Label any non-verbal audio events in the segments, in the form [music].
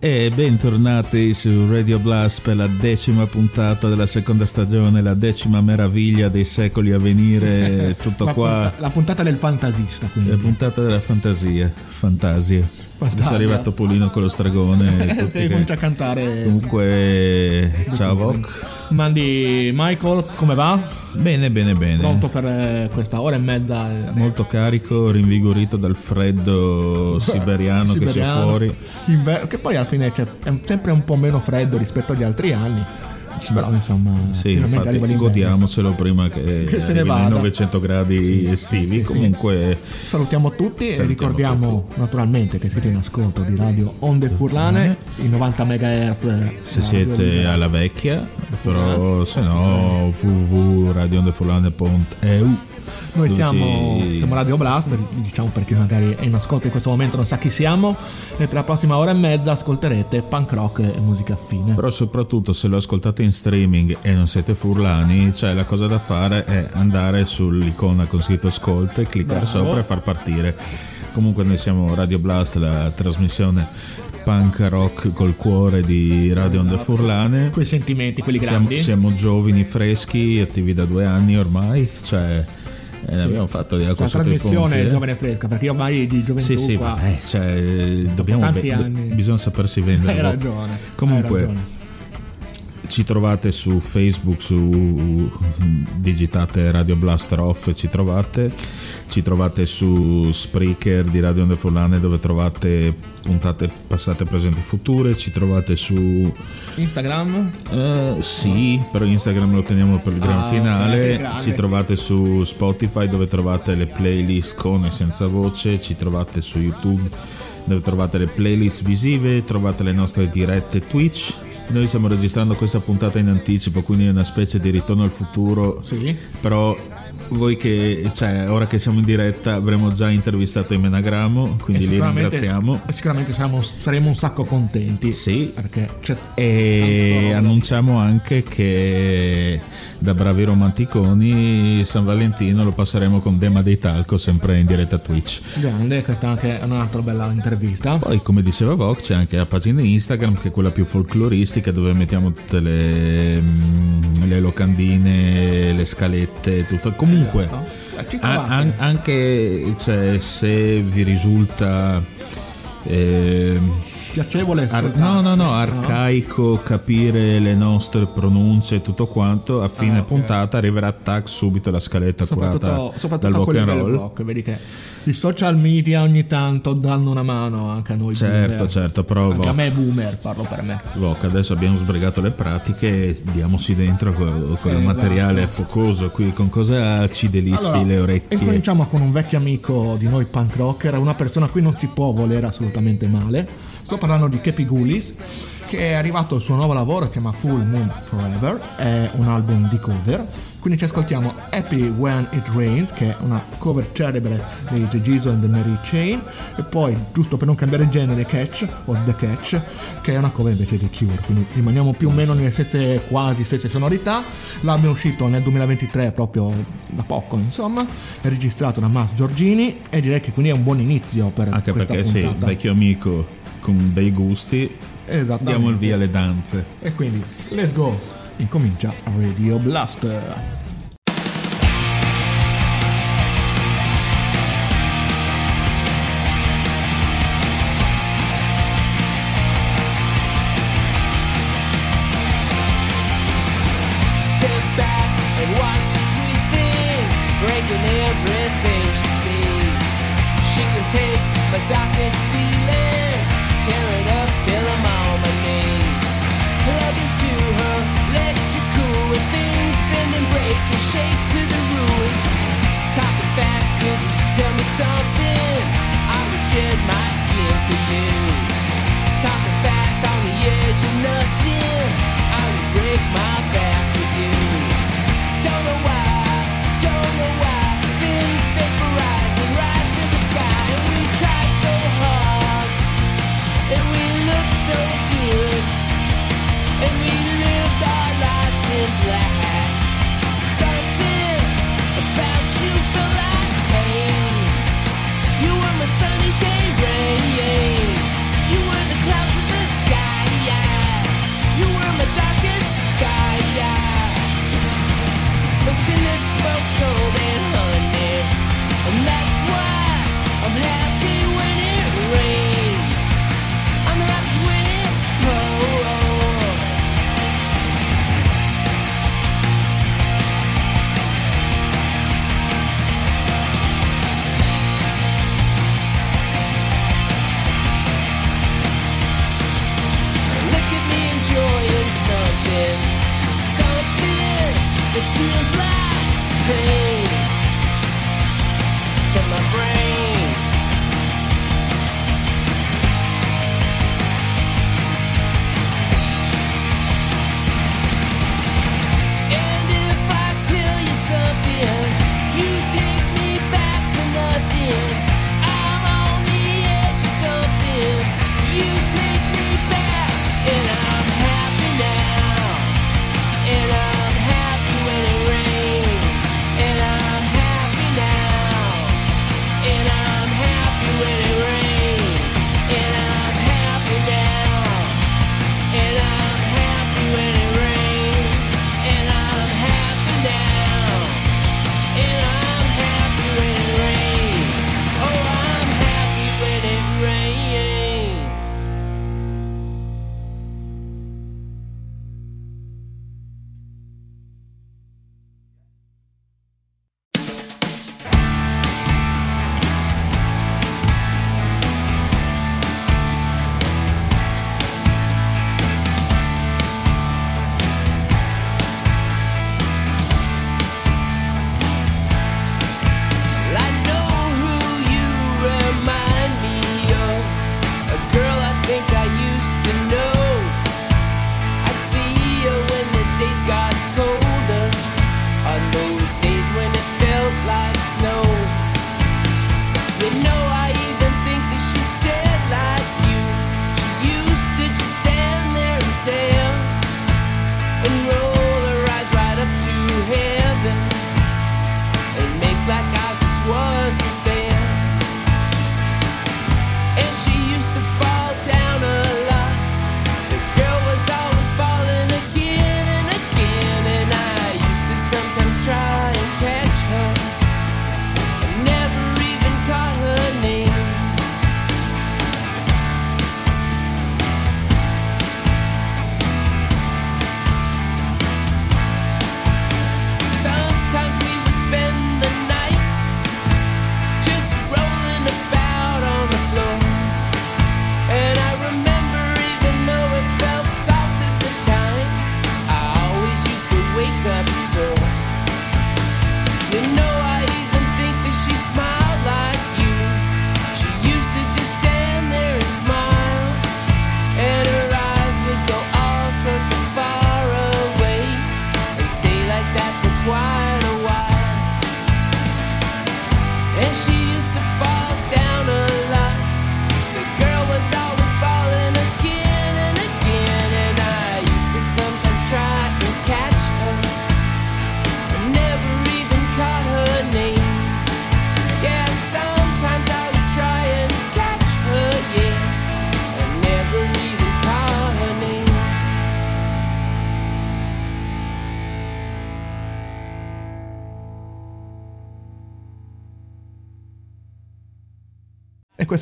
E bentornati su Radio Blast per la decima puntata della seconda stagione, la decima meraviglia dei secoli a venire, [laughs] tutto la, qua. punta- la puntata del fantasista, quindi. La puntata della fantasia, fantasia. Adesso è arrivato Polino con lo stregone. e [laughs] comincia a cantare. Comunque, ciao Voc. Mandi Michael, come va? Bene, bene, bene. Pronto per eh, questa ora e mezza? eh, Molto carico, rinvigorito dal freddo [laughs] siberiano, che c'è siberiano, fuori. inver- che poi alla fine c'è, è sempre un po' meno freddo rispetto agli altri anni. Però insomma, Sì, infatti godiamocelo prima che, Che se ne vada. 900 gradi estivi. sì. Comunque, Salutiamo tutti e Salutiamo ricordiamo naturalmente che siete in ascolto di Radio Onde Furlane, i 90 MHz. se siete alla vecchia, però se no www.radiondefolane.eu Noi siamo, siamo Radio Blast, diciamo per chi magari è in ascolto in questo momento non sa chi siamo, e per la prossima ora e mezza ascolterete punk rock e musica affine. Però soprattutto se lo ascoltate in streaming e non siete furlani, cioè la cosa da fare è andare sull'icona con scritto ascolta e cliccare Bravo. sopra e far partire. Comunque noi siamo Radio Blast, la trasmissione punk rock col cuore di Radio Onde Furlane. Quei sentimenti, quelli Siamo, grandi. siamo giovani, freschi, attivi da due anni ormai, cioè eh, ne abbiamo fatto la trasmissione ponti. eh. giovane e fresca, perché ormai di gioventù Sì, sì, qua... ma, eh, cioè, dobbiamo tanti ve- anni. bisogna sapersi vendere. Hai ragione. Comunque, hai ragione. Ci trovate su Facebook, su digitate Radio Blaster Off, ci trovate, ci trovate su Spreaker di Radio Onde Folane dove trovate puntate passate, presenti, future, ci trovate su Instagram? eh, sì, però Instagram lo teniamo per il gran Ah, finale. Ci trovate su Spotify dove trovate le playlist con e senza voce. Ci trovate su YouTube dove trovate le playlist visive. Trovate le nostre dirette Twitch. Noi stiamo registrando questa puntata in anticipo, quindi è una specie di ritorno al futuro. Sì. Però voi che, cioè, ora che siamo in diretta avremo già intervistato i Menagramo, quindi li ringraziamo. Sicuramente saremo, saremo un sacco contenti. Sì. E annunciamo anche che da bravi romanticoni San Valentino lo passeremo con Dema dei Talco sempre in diretta Twitch. grande, questa anche è un'altra bella intervista. Poi come diceva Vogue c'è anche la pagina Instagram che è quella più folcloristica dove mettiamo tutte le, mm, le locandine, le scalette, tutto. Comunque Eh, Ci a- an- anche cioè, se vi risulta... ehm, Piacevole Ar- no, no, no, arcaico capire le nostre pronunce e tutto quanto. A fine Ah, ok. puntata arriverà tac subito la scaletta curata soprattutto, dal rock and roll. rock, vedi che i social media ogni tanto danno una mano anche a noi Certo, boomer. certo, però anche a me boomer parlo per me Voc, adesso abbiamo sbrigato le pratiche, diamoci dentro con, con il Esatto. materiale focoso qui, con cosa ci delizi Allora, le orecchie. E cominciamo con un vecchio amico di noi punk rocker, una persona a cui non si può volere assolutamente male. Sto parlando di Kepi Gullis, che è arrivato il suo nuovo lavoro, si chiama Full Moon Forever, è un album di cover. Quindi ci ascoltiamo Happy When It Rains, che è una cover celebre dei The Jesus and the Mary Chain, e poi, giusto per non cambiare genere, Catch, o The Catch, che è una cover invece di Cure, quindi rimaniamo più o meno nelle stesse, quasi stesse sonorità. L'album è uscito nel 2023, proprio da poco, insomma, è registrato da Mas Giorgini e direi che quindi è un buon inizio per Anche perché sì, puntata. vecchio amico con bei gusti, Esattamente. diamo il via alle danze. E quindi, let's go! Incomincia Radio Blast. And we lived our lives in black.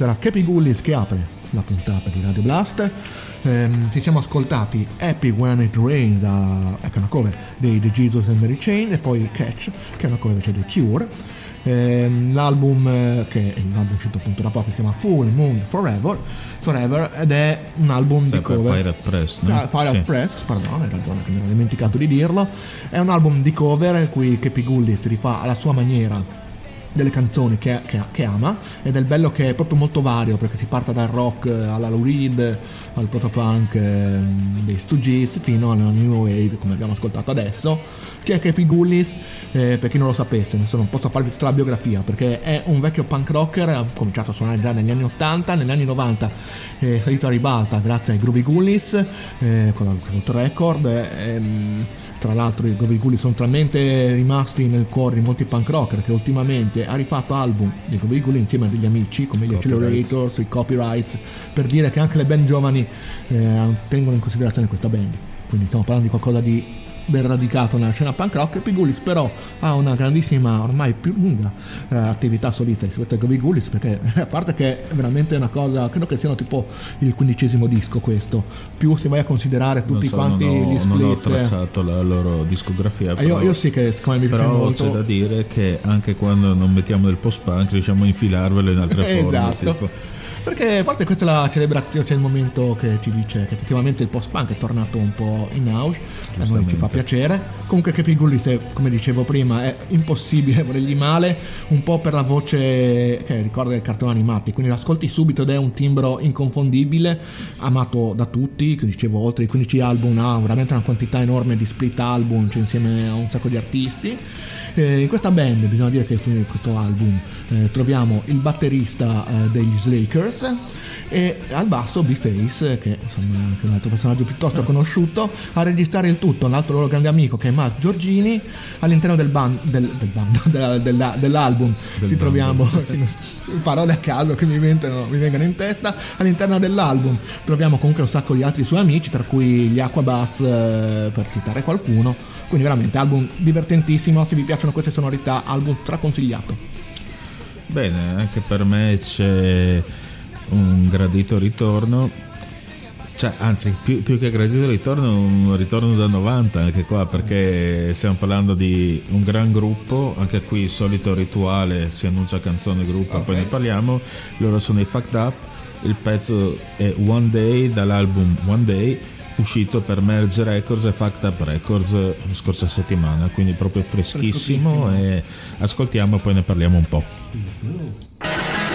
Era Capi Gullis che apre la puntata di Radio Blast. Ehm, ci siamo ascoltati Happy When It Rains, da- che è una cover dei The Jesus and Mary Chain, e poi Catch, che è una cover invece dei Cure. Ehm, l'album eh, che è un album uscito appunto da poco si chiama Full Moon Forever, Forever ed è un album di Sempre cover Pirate Press, no? Ah, Pirate Sì. Press, pardon, hai ragione che mi ero dimenticato di dirlo. È un album di cover in cui Kepi Gulli si rifà alla sua maniera delle canzoni che, che- che ama ed è il bello che è proprio molto vario perché si parte dal rock eh, alla Lou Reed al protopunk eh, dei Stooges fino alla new wave come abbiamo ascoltato adesso che è Kepi Gullis? Eh, per chi non lo sapesse adesso non posso farvi tutta la biografia perché è un vecchio punk rocker ha cominciato a suonare già negli anni 80 negli anni 90 è salito a ribalta grazie ai Groovy Gullis eh, con il record ehm, tra l'altro i Gully sono talmente rimasti nel cuore di molti punk rocker che ultimamente ha rifatto album Groovy Gully insieme a degli amici come gli. Accelerators, i Copyrights per dire che anche le band giovani eh, tengono in considerazione questa band quindi stiamo parlando di qualcosa di ben radicato nella scena punk rock e Pigulis però ha una grandissima ormai più lunga eh, attività solista rispetto a Gullis perché [laughs] a parte che è veramente una cosa credo che siano tipo il quindicesimo disco questo più se vai a considerare tutti so, quanti ho, gli split non ho eh, tracciato la loro discografia. eh, io, però- io sì che siccome mi piace Però molto c'è da dire che anche quando non mettiamo del post-punk riusciamo a infilarvelo in altre [laughs] forme. Esatto. tipo- Perché forse questa è la celebrazione, c'è il momento che ci dice che effettivamente il post-punk è tornato un po' in auge, a noi ci fa piacere. Comunque che Pigulli, se come dicevo prima, è impossibile [laughs] volergli male, un po' per la voce che ricorda i cartoni animati, quindi l'ascolti subito ed è un timbro inconfondibile, amato da tutti, che dicevo oltre i 15 album ha veramente una quantità enorme di split album, cioè insieme a un sacco di artisti. Eh, in questa band bisogna dire che in questo album eh, troviamo il batterista eh, degli Slakers e al basso B-Face che insomma è anche un altro personaggio piuttosto conosciuto a registrare il tutto. Un altro loro grande amico che è Matt Giorgini all'interno del, ban- del, del bando, [laughs] della- della- dell'album. Del ci troviamo [laughs] parole a caso che mi, vengono, mi vengono in testa. All'interno dell'album troviamo comunque un sacco di altri suoi amici tra cui gli Aquabats eh, per citare qualcuno. Quindi veramente album divertentissimo. Se vi piacciono queste sonorità album straconsigliato. Bene, anche per me c'è un gradito ritorno. Cioè, anzi, più, più che gradito ritorno, un ritorno da 90 anche qua, perché stiamo parlando di un gran gruppo, anche qui il solito rituale, si annuncia canzone gruppo, poi ne parliamo. Loro sono i Fucked Up, il pezzo è One Day dall'album One Day, uscito per Merge Records e Fucked Up Records la scorsa settimana, quindi proprio freschissimo e ascoltiamo e poi ne parliamo un po'. One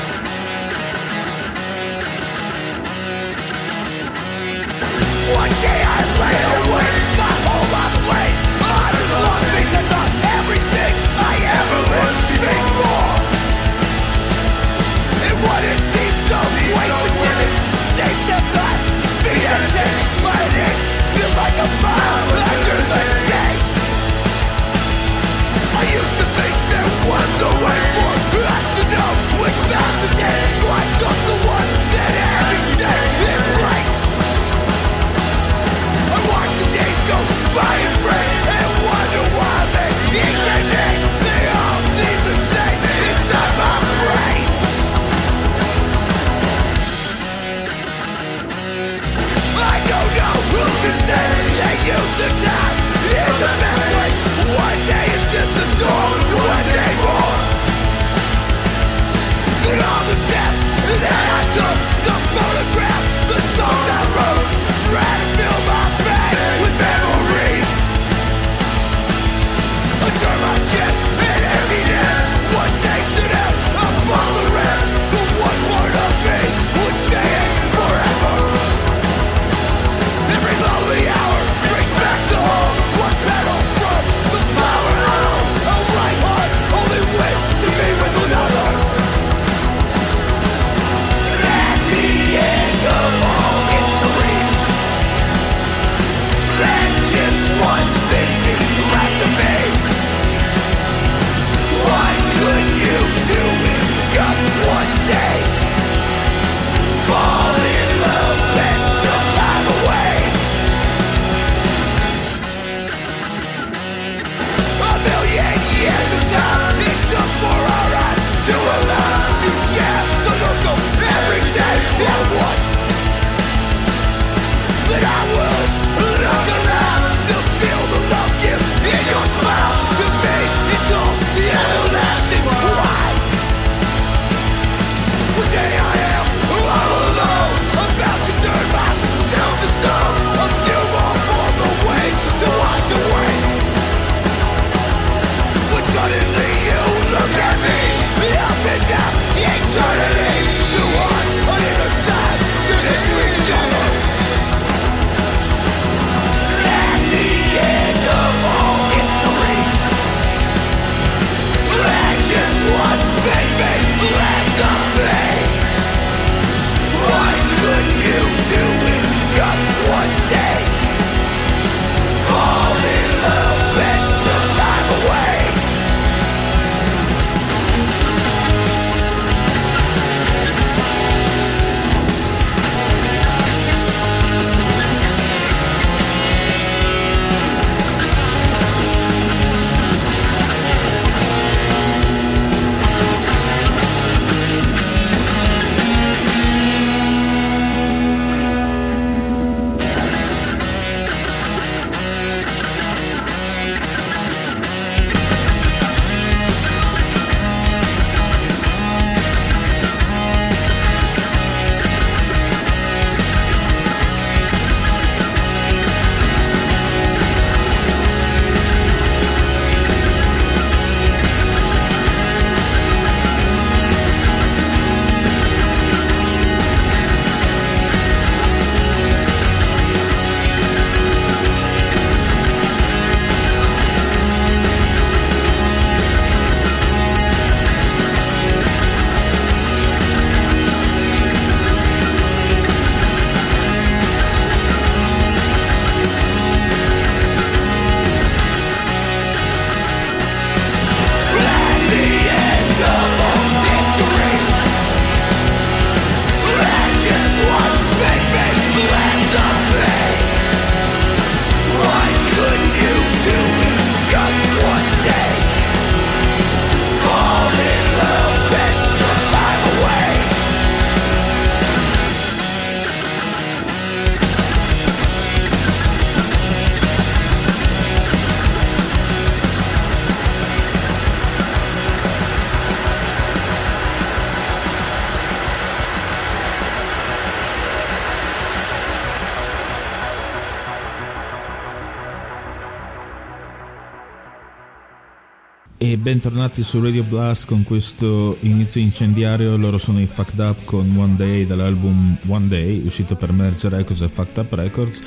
E bentornati su Radio Blast con questo inizio incendiario. Loro sono i Fucked Up con One Day dall'album One Day, uscito per Merge Records e Fucked Up Records.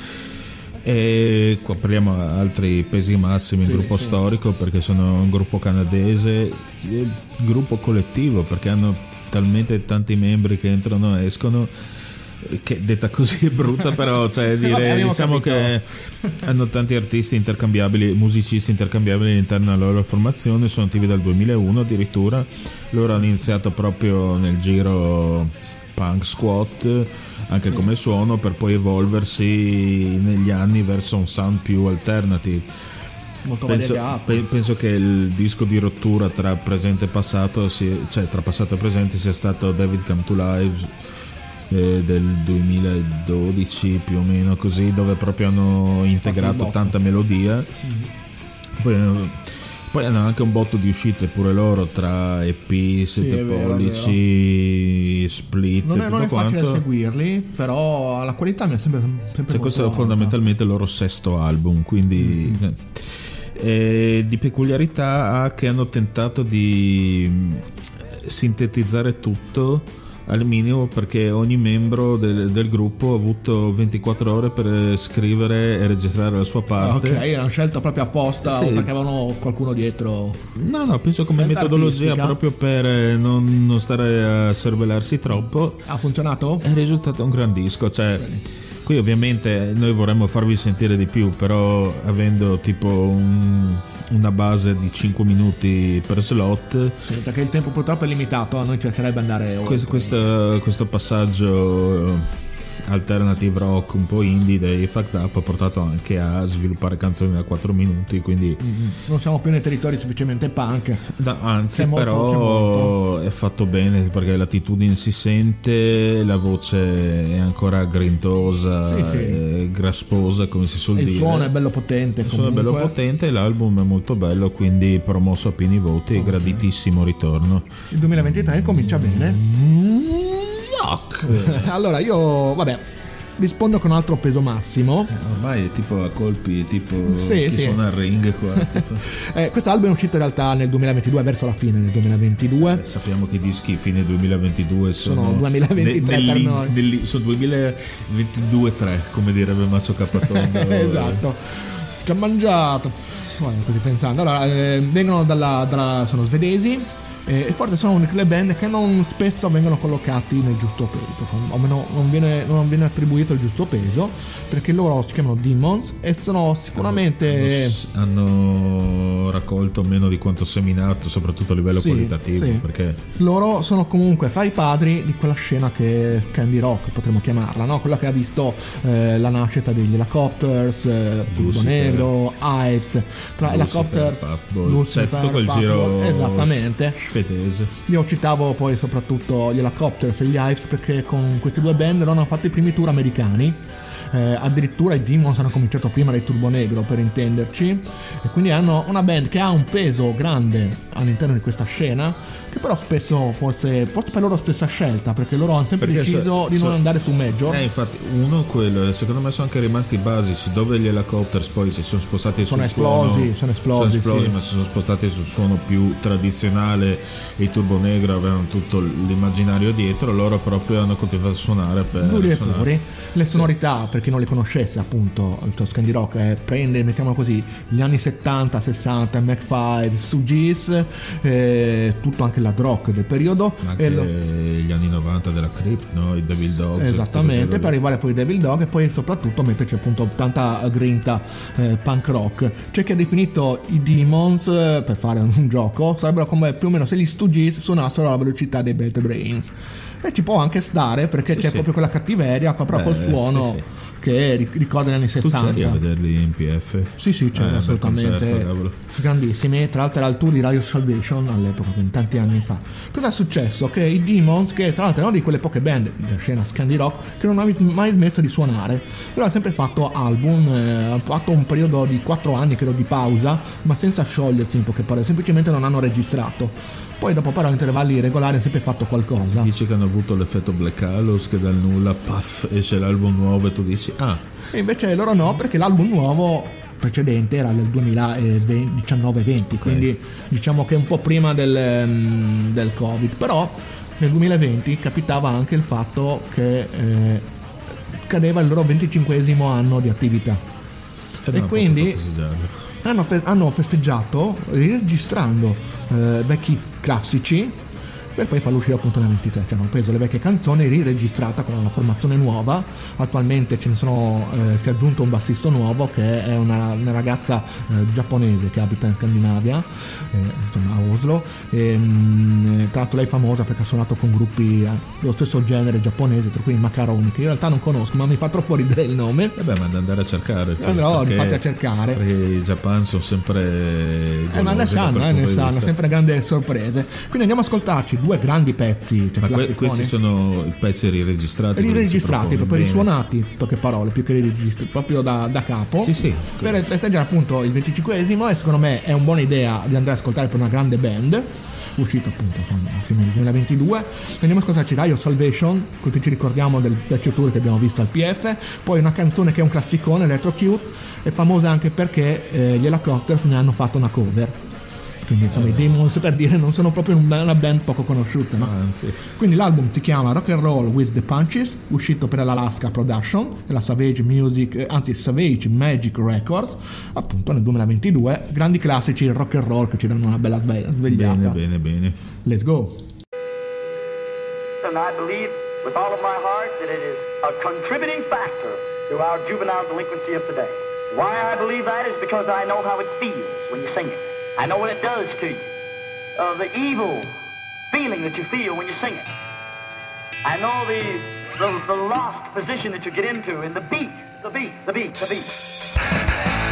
E qua parliamo altri pesi massimi, il gruppo storico perché sono un gruppo canadese, gruppo collettivo perché hanno talmente tanti membri che entrano e escono che detta così è brutta però cioè, [laughs] dire, diciamo capito. che hanno tanti artisti intercambiabili musicisti intercambiabili all'interno della loro formazione sono attivi dal 2001 addirittura. Loro hanno iniziato proprio nel giro punk squat anche come suono per poi evolversi negli anni verso un sound più alternative. Molto Penso, penso che il disco di rottura tra presente e passato, sia- cioè tra passato e presente, sia stato David Come to Live eh, del 2012 più o meno così, dove proprio hanno integrato tanta melodia. Poi, eh, poi hanno anche un botto di uscite pure loro tra EP, 7 è vero, pollici, split Non è, non è facile quanto. seguirli, però la qualità mi è sempre, sempre Cioè, questo è fondamentalmente il loro sesto album, quindi Mm-hmm. eh, di peculiarità ha che hanno tentato di mm, sintetizzare tutto al minimo perché ogni membro del, del gruppo ha avuto 24 ore per scrivere e registrare la sua parte. ok, l'hanno scelto proprio apposta Sì. perché avevano qualcuno dietro. No, no, penso come Scelta metodologia artistica. proprio per eh, non, non stare a cervellarsi troppo. Ha funzionato? È risultato un gran disco, cioè qui ovviamente noi vorremmo farvi sentire di più, però avendo tipo un- una base di 5 minuti per slot, Sì, perché il tempo purtroppo è limitato, a noi piacerebbe andare questo, questo- questo passaggio alternative rock un po' indie dei Fact Up ha portato anche a sviluppare canzoni da 4 minuti, quindi Non siamo più nei territori semplicemente punk. Da- anzi, molto, però è fatto bene perché l'attitudine si sente, la voce è ancora grintosa, Sì, sì. grasposa, come si suol il dire. suono è bello potente. Il suono è bello potente, l'album è molto bello, quindi promosso a pieni voti, graditissimo ritorno. Il 2023 comincia bene. Allora io, vabbè, rispondo con un altro peso massimo. Ormai è tipo a colpi, tipo Sì, chi sì. suona il ring qua. [laughs] tipo. Eh, questo album è uscito in realtà nel 2022, verso la fine del 2022. Sappiamo che i dischi fine 2022 sono, Sono 2023 per nell'in- noi. nell'in- sono 2022-3 come direbbe Macio Capatondo [laughs] esatto, ci ha mangiato. Così pensando. Allora, eh, vengono dalla, dalla- sono svedesi. Eh, E forse sono quelle band che non spesso vengono collocati nel giusto peso, o meno non viene, non viene attribuito il giusto peso, perché loro si chiamano Demons e sono sicuramente hanno raccolto meno di quanto seminato soprattutto a livello Sì, qualitativo sì. perché loro sono comunque fra i padri di quella scena che Candy Rock, potremmo chiamarla, no? quella che ha visto eh, la nascita degli Helicopters, eh. Negro, Ives, tra Lucifer, Helicopters, Puffball, Lucifer, cioè tutto quel Puffball, giro esattamente. Svedese Io citavo poi soprattutto gli Helicopters e gli Ives perché con questi due band loro hanno fatto i primi tour americani. Eh, addirittura i Demons hanno cominciato prima dei Turbo Negro per intenderci e quindi hanno una band che ha un peso grande all'interno di questa scena che però spesso forse, forse per loro stessa scelta perché loro hanno sempre Perché deciso so- di non so- andare su major eh, infatti uno quello secondo me sono anche rimasti basici dove gli helicopters poi si sono spostati Sono sul esplosi, suono sono esplosi, sì. ma si sono spostati sul suono più tradizionale i Turbo Negro avevano tutto l'immaginario dietro loro proprio hanno continuato a suonare per duri suonare. puri le sonorità per chi non le conoscesse appunto il Toscani Rock eh, prende mettiamolo così gli anni 70 60 Mac5 Sugis eh, tutto anche l'hard rock del periodo anche lo- gli anni 90 della Crypt, no? I Devil Dogs. Esattamente, per arrivare poi ai Devil Dog e poi soprattutto metterci appunto tanta grinta eh, punk rock. C'è chi ha definito i Demons, eh, per fare un [laughs] gioco, sarebbero come più o meno se gli Stooges suonassero alla velocità dei Bad Brains. E ci può anche stare perché Sì, c'è sì. proprio quella cattiveria, proprio col Eh, suono sì. Che ri- ricorda gli anni Tu 60. c'eri a vederli in PF? Sì, sì, c'è Eh, assolutamente. grandissimi. Tra l'altro era il tour di Radio Salvation all'epoca, quindi tanti anni fa. Cosa è successo? Che i Demons, che tra l'altro erano di quelle poche band della scena Scandi Rock, che non hanno mai smesso di suonare, però hanno sempre fatto album, eh, hanno fatto un periodo di 4 anni, credo, di pausa, ma senza sciogliersi in poche parole, semplicemente non hanno registrato. Poi dopo però intervalli regolari hanno sempre fatto qualcosa. Dici che hanno avuto l'effetto Black Hallows che dal nulla, puff, esce l'album nuovo e tu dici, ah, E invece loro no, perché l'album nuovo precedente era del 2019-20, quindi diciamo che un po' prima del, mm, del Covid, però nel 2020 capitava anche il fatto che eh, cadeva il loro 25 anno di attività. Eh, e quindi hanno, fe- hanno festeggiato riregistrando eh, vecchi classici per poi farlo uscire appunto nel 23 cioè hanno preso le vecchie canzoni riregistrata con una formazione nuova attualmente ce ne sono eh, si è aggiunto un bassista nuovo che è una, una ragazza eh, giapponese che abita in Scandinavia eh, insomma a Oslo e, mm, tra l'altro lei è famosa perché ha suonato con gruppi eh, dello stesso genere giapponese tra cui i Macaroni che in realtà non conosco ma mi fa troppo ridere il nome Eh beh, ma da andare a cercare. cioè, Andrò, infatti, a cercare. Perché i Japan sono sempre. Eh, ma ne sanno, eh, ne sanno, sempre grandi sorprese. Quindi andiamo a ascoltarci due grandi pezzi. Cioè Ma que- questi sono i pezzi riregistrati. riregistrati, proprio risuonati, poche parole, più che riregistrati, proprio da, da capo. Sì, sì. Per festeggiare appunto il 25esimo e secondo me è una buona idea di andare a ascoltare per una grande band. Uscito appunto insomma, fine del 2022 andiamo a ascoltarci Rio Salvation così ci ricordiamo del vecchio tour che abbiamo visto al PF poi una canzone che è un classicone Electro Cute è famosa anche perché eh, gli Helicopters ne hanno fatto una cover quindi insomma i Demons per dire non sono proprio un- una band poco conosciuta no? Anzi, Quindi l'album si chiama Rock and Roll with the Punches, uscito per l'Alaska Production della Savage Music, eh, anzi Savage Magic Records, appunto nel 2022. Grandi classici rock and roll che ci danno una bella sve- svegliata. bene, bene, bene. Let's go. And I believe with all of my heart that it is a contributing factor to our juvenile delinquency of today. Why I believe that is because I know how it feels when you sing it. I know what it does to you. Uh, the evil feeling that you feel when you sing it. I know the, the, the lost position that you get into and the beat, the beat, the beat, the beat.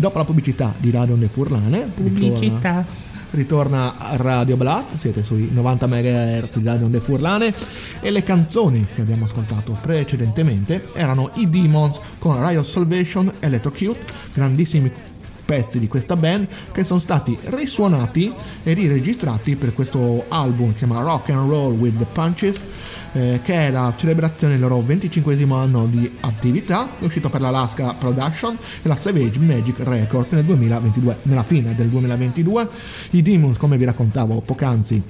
Dopo la pubblicità di Radio Onde Furlane, ritorna, ritorna a Radio Blast, siete sui 90 MHz di Radio Onde Furlane e le canzoni che abbiamo ascoltato precedentemente erano i Demons con Riot Salvation e Electrocute, grandissimi pezzi di questa band che sono stati risuonati e riregistrati per questo album che si chiama Rock and Roll with the Punches eh, che è la celebrazione del loro 25 anno di attività, uscito per la Alaska Production e la Savage Magic Record nel 2022, nella fine del 2022. I Demons, come vi raccontavo poc'anzi,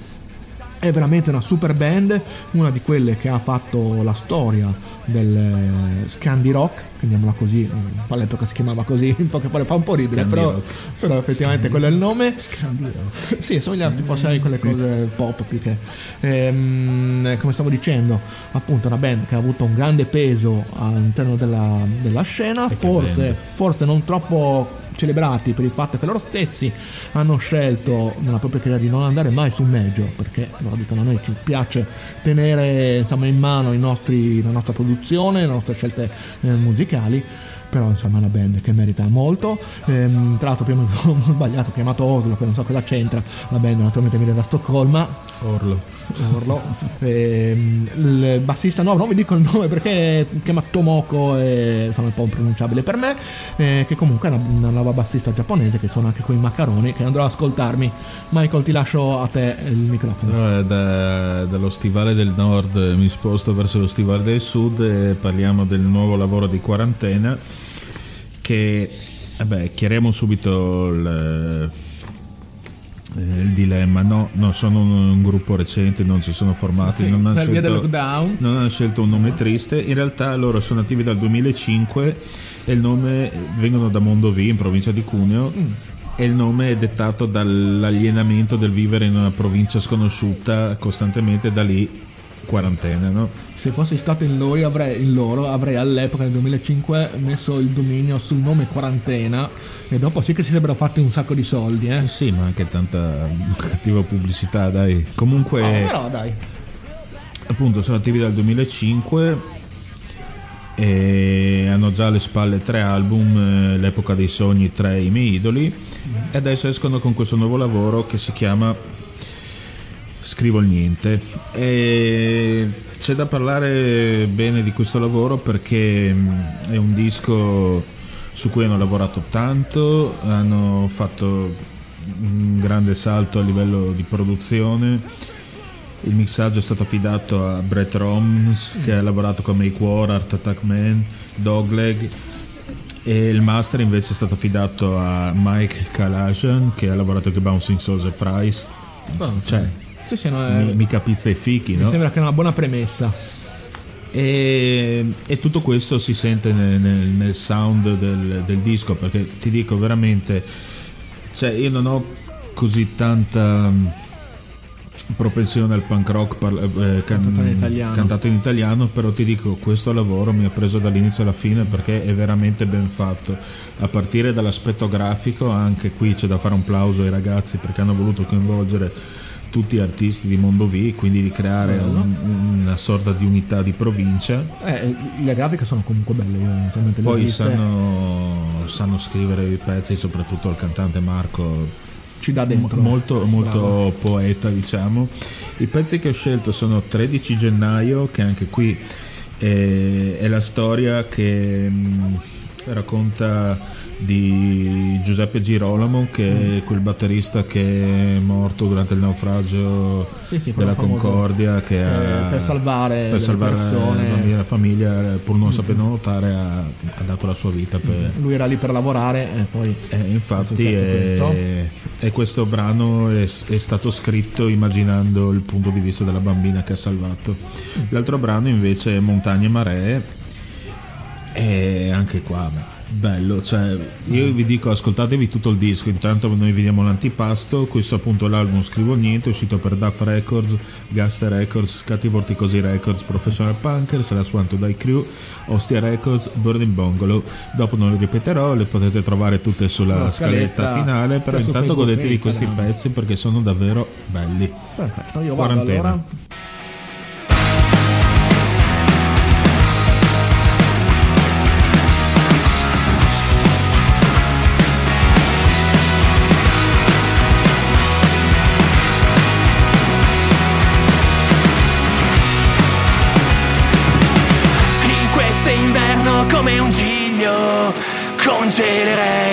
è veramente una super band, una di quelle che ha fatto la storia del eh, Scandi Rock, chiamiamola così, eh, all'epoca si chiamava così, [laughs] in poche parole fa un po' ridere, Scandi però, però effettivamente quello è il nome. Scandi Rock. Sì, somiglia tipo sai quelle cose pop più che ehm, come stavo dicendo, appunto una band che ha avuto un grande peso all'interno della, della scena, forse, forse non troppo celebrati per il fatto che loro stessi hanno scelto nella propria carriera di non andare mai su major perché loro dicono a noi ci piace tenere insomma, in mano nostri- la nostra produzione, le nostre scelte eh, musicali però insomma è una band che merita molto. Ehm, tra l'altro prima ho [laughs] sbagliato ho chiamato Oslo che non so cosa c'entra la band naturalmente viene da Stoccolma. Orlo. Orlo. Ehm, il bassista no non vi dico il nome perché chiama Tomoko e insomma è un po' impronunciabile per me eh, che comunque è una, nuova bassista giapponese che sono anche con i macaroni che andrò ad ascoltarmi. Michael ti lascio a te il microfono. Allora, da- dallo stivale del nord mi sposto verso lo stivale del sud e parliamo del nuovo lavoro di quarantena che, vabbè, chiariamo subito il, eh, il dilemma. No, no, sono un, un gruppo recente, non si sono formati, non hanno, per via del scelto, lockdown non hanno scelto un nome triste. In realtà loro sono attivi dal 2005 e il nome vengono da Mondovì, in provincia di Cuneo. E il nome è dettato dall'alienamento del vivere in una provincia sconosciuta costantemente da lì quarantena, no? Se fossi stato in loro, avrei, in loro avrei all'epoca nel 2005 messo il dominio sul nome quarantena e dopo sì che si sarebbero fatti un sacco di soldi eh. Sì, ma anche tanta cattiva pubblicità, dai. Comunque, Oh, però dai appunto, sono attivi dal 2005 e hanno già alle spalle tre album, eh, L'epoca dei sogni, tre i miei idoli, e adesso escono con questo nuovo lavoro che si chiama Scrivo il niente. E c'è da parlare bene di questo lavoro perché mh, è un disco su cui hanno lavorato tanto, hanno fatto un grande salto a livello di produzione. Il mixaggio è stato affidato a Brett Roms che ha lavorato con Make War, Art Attack Man, Dogleg e il master invece è stato affidato a Mike Kalajan che ha lavorato con Bouncing Souls e Fries. Cioè, Sì, sì, no, eh, mi- mica pizza e fichi, mi no? sembra che è una buona premessa E, e tutto questo si sente nel, nel- nel sound del, del disco perché ti dico veramente, cioè io non ho così tanta mm, propensione al punk rock parla- eh, can- Cantato in italiano. cantato in italiano, però ti dico questo lavoro mi ha preso dall'inizio alla fine perché è veramente ben fatto a partire dall'aspetto grafico anche qui c'è da fare un plauso ai ragazzi perché hanno voluto coinvolgere tutti artisti di Mondovì quindi di creare un- una sorta di unità di provincia. Eh, le grafiche sono comunque belle io poi sanno, sanno scrivere i pezzi soprattutto il cantante Marco. Ci dà dentro. Molto, molto Bravo. poeta diciamo. I pezzi che ho scelto sono 13 gennaio che anche qui è, è la storia che mh, racconta di Giuseppe Girolamo che è quel batterista che è morto durante il naufragio Sì, sì, della famoso. Concordia che Eh, ha- per salvare per salvare persone. la bambina e la famiglia pur non sapendo nuotare ha, ha dato la sua vita per, lui era lì per lavorare e poi eh, infatti è successo è, e questo brano è, è stato scritto immaginando il punto di vista della bambina che ha salvato. L'altro brano invece è Montagne e Maree e anche qua beh, bello, cioè io vi dico ascoltatevi tutto il disco, intanto noi vediamo l'antipasto, questo appunto è l'album Scrivo Niente, è uscito per DAF Records, Gaster Records, Scatti Vorticosi Records, Professional Punkers, la Swanto Die Crew, Ostia Records, Burning Bungalow, dopo non le ripeterò, le potete trovare tutte sulla, scaletta, scaletta, finale, però intanto godetevi questi pezzi perché sono davvero belli. perfetto io vado Quarantena. allora congelerei.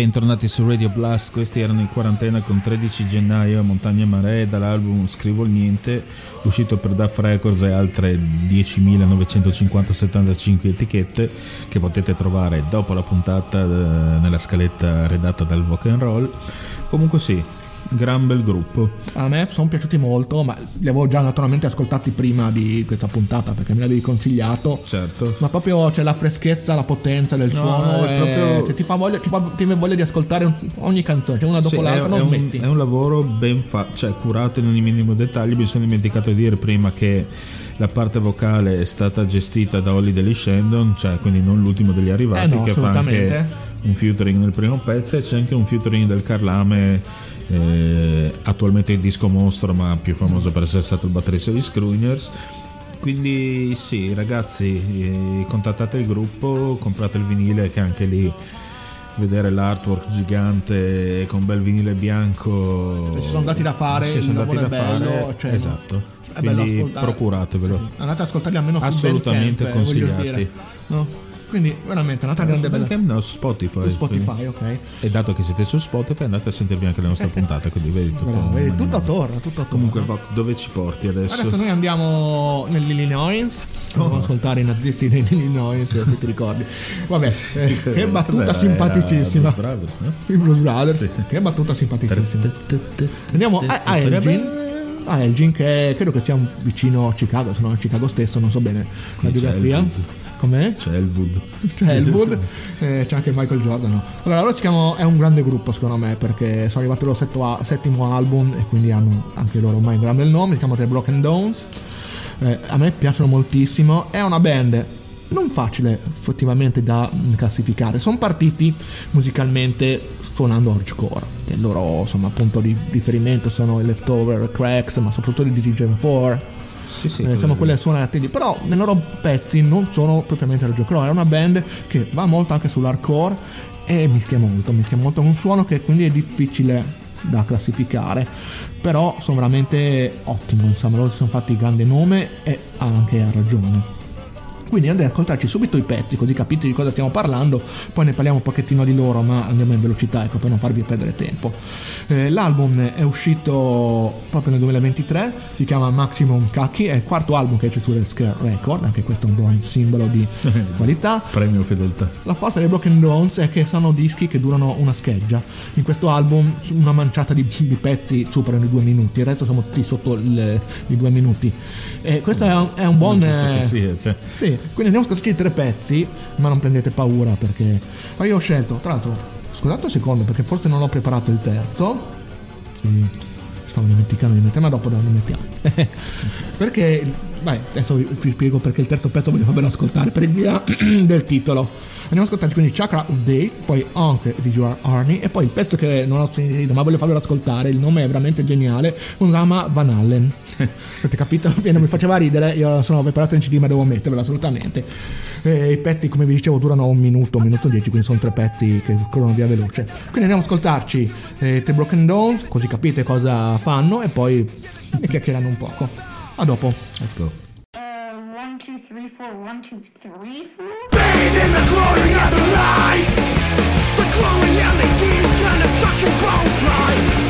Bentornati su Radio Blast, questi erano in quarantena con 13 gennaio a Montagne Maree dall'album Scrivo il Niente, uscito per DAF Records e altre 10.950-75 etichette che potete trovare dopo la puntata eh, nella scaletta redatta dal Rock and Roll. Comunque sì, gran bel gruppo. A me sono piaciuti molto, ma li avevo già naturalmente ascoltati prima di questa puntata perché me l'avevi consigliato. Certo. Ma proprio c'è la freschezza, la potenza del No, suono. è proprio- se ti fa voglia, ti, fa, ti voglia di ascoltare un- ogni canzone, cioè una dopo Sì, l'altra, è, non è un, smetti. è un lavoro ben fatto, cioè curato in ogni minimo dettaglio. Mi sono dimenticato di dire prima che la parte vocale è stata gestita da Holly Deli Shandon, cioè quindi non l'ultimo degli arrivati, Eh no, che fa anche un featuring nel primo pezzo e c'è anche un featuring del Carlame, eh, attualmente in disco mostro, ma più famoso per essere stato il batterista di Screwiners. Quindi sì, ragazzi, eh, contattate il gruppo, comprate il vinile che anche lì vedere l'artwork gigante con bel vinile bianco. Ci sono dati da fare, Sì, il sono dati da bello, fare. cioè, esatto. Quindi procuratevelo. Andate ad ascoltarli almeno su Assolutamente Bandcamp, eh, consigliati. No? Quindi veramente un'altra grande bella Bandcamp no, Spotify. su Spotify, ok. E dato che siete su Spotify andate a sentirvi anche le nostre puntate, quindi vedi tutto. Bravo, vedi, tutto torna, tutto torna. Comunque va- dove ci porti adesso? Adesso noi andiamo nell'Illinois. Andiamo ad ascoltare i nazisti dell'Illinois, se ti ricordi. Vabbè, eh, che battuta Cos'era? simpaticissima. Brothers, no? I Blues Brothers, Sì. che battuta simpaticissima. Andiamo a, a Elgin. A Elgin, che credo che sia vicino a Chicago, se no a Chicago stesso, non so bene la geografia. Com'è? C'è Elwood. [laughs] C'è Elwood, eh, c'è anche Michael Jordan. no? Allora, loro si chiamano, è un grande gruppo secondo me perché sono arrivati al loro settimo album e quindi hanno anche loro ormai un grande nome, si chiamano The Broken Downs. Eh, a me piacciono moltissimo, è una band non facile effettivamente da classificare, sono partiti musicalmente suonando hardcore, che il loro insomma, punto di riferimento sono i Leftover, Cracks, ma soprattutto i Division 4 Sì, sì. eh, sono quelle suonate lì però nei loro pezzi non sono propriamente rock è una band che va molto anche sull'hardcore e mischia molto mischia molto con un suono che quindi è difficile da classificare. Però sono veramente ottimo insomma loro si sono fatti grande nome e anche a ragione quindi andate ad ascoltarci subito i pezzi così capite di cosa stiamo parlando, poi ne parliamo un pochettino di loro, ma andiamo in velocità ecco, per non farvi perdere tempo. Eh, l'album è uscito proprio nel 2023, si chiama Maximum Kaki, è il quarto album che su Red Scare Record, anche questo è un buon simbolo di [laughs] qualità. Premio fedeltà. La forza dei Broken Bones è che sono dischi che durano una scheggia. In questo album una manciata di, di pezzi superano i due minuti, il resto siamo tutti sotto il- i due minuti. E questo è un, è un buon... Giusto che eh, sia, cioè. sì, quindi andiamo a ascoltarci i tre pezzi, ma non prendete paura perché... Ma io ho scelto, tra l'altro, scusate un secondo perché forse non ho preparato il terzo. Sì, stavo dimenticando di mettere, ma dopo lo mettiamo. [laughs] perché, vai, adesso vi spiego perché il terzo pezzo voglio farvelo ascoltare per via [clears throat] del titolo. Andiamo ad ascoltarci quindi Chakra Update, poi anche Visual Army e poi il pezzo che non ho sentito ma voglio farvelo ascoltare, il nome è veramente geniale, Usama Van Allen. Avete capito? Bene, mi faceva ridere, io sono preparato in CD ma devo mettervelo assolutamente. Eh, I pezzi come vi dicevo durano un minuto, un minuto dieci, quindi sono tre pezzi che corrono via veloce. Quindi andiamo ad ascoltarci eh, The Broken Dawns, così capite cosa fanno e poi ne chiacchierano un poco. A dopo. Let's go. one, two, three, four, one, two, three, four. Bathe in the glory of the light The bone of straight and the foyer to taxing my own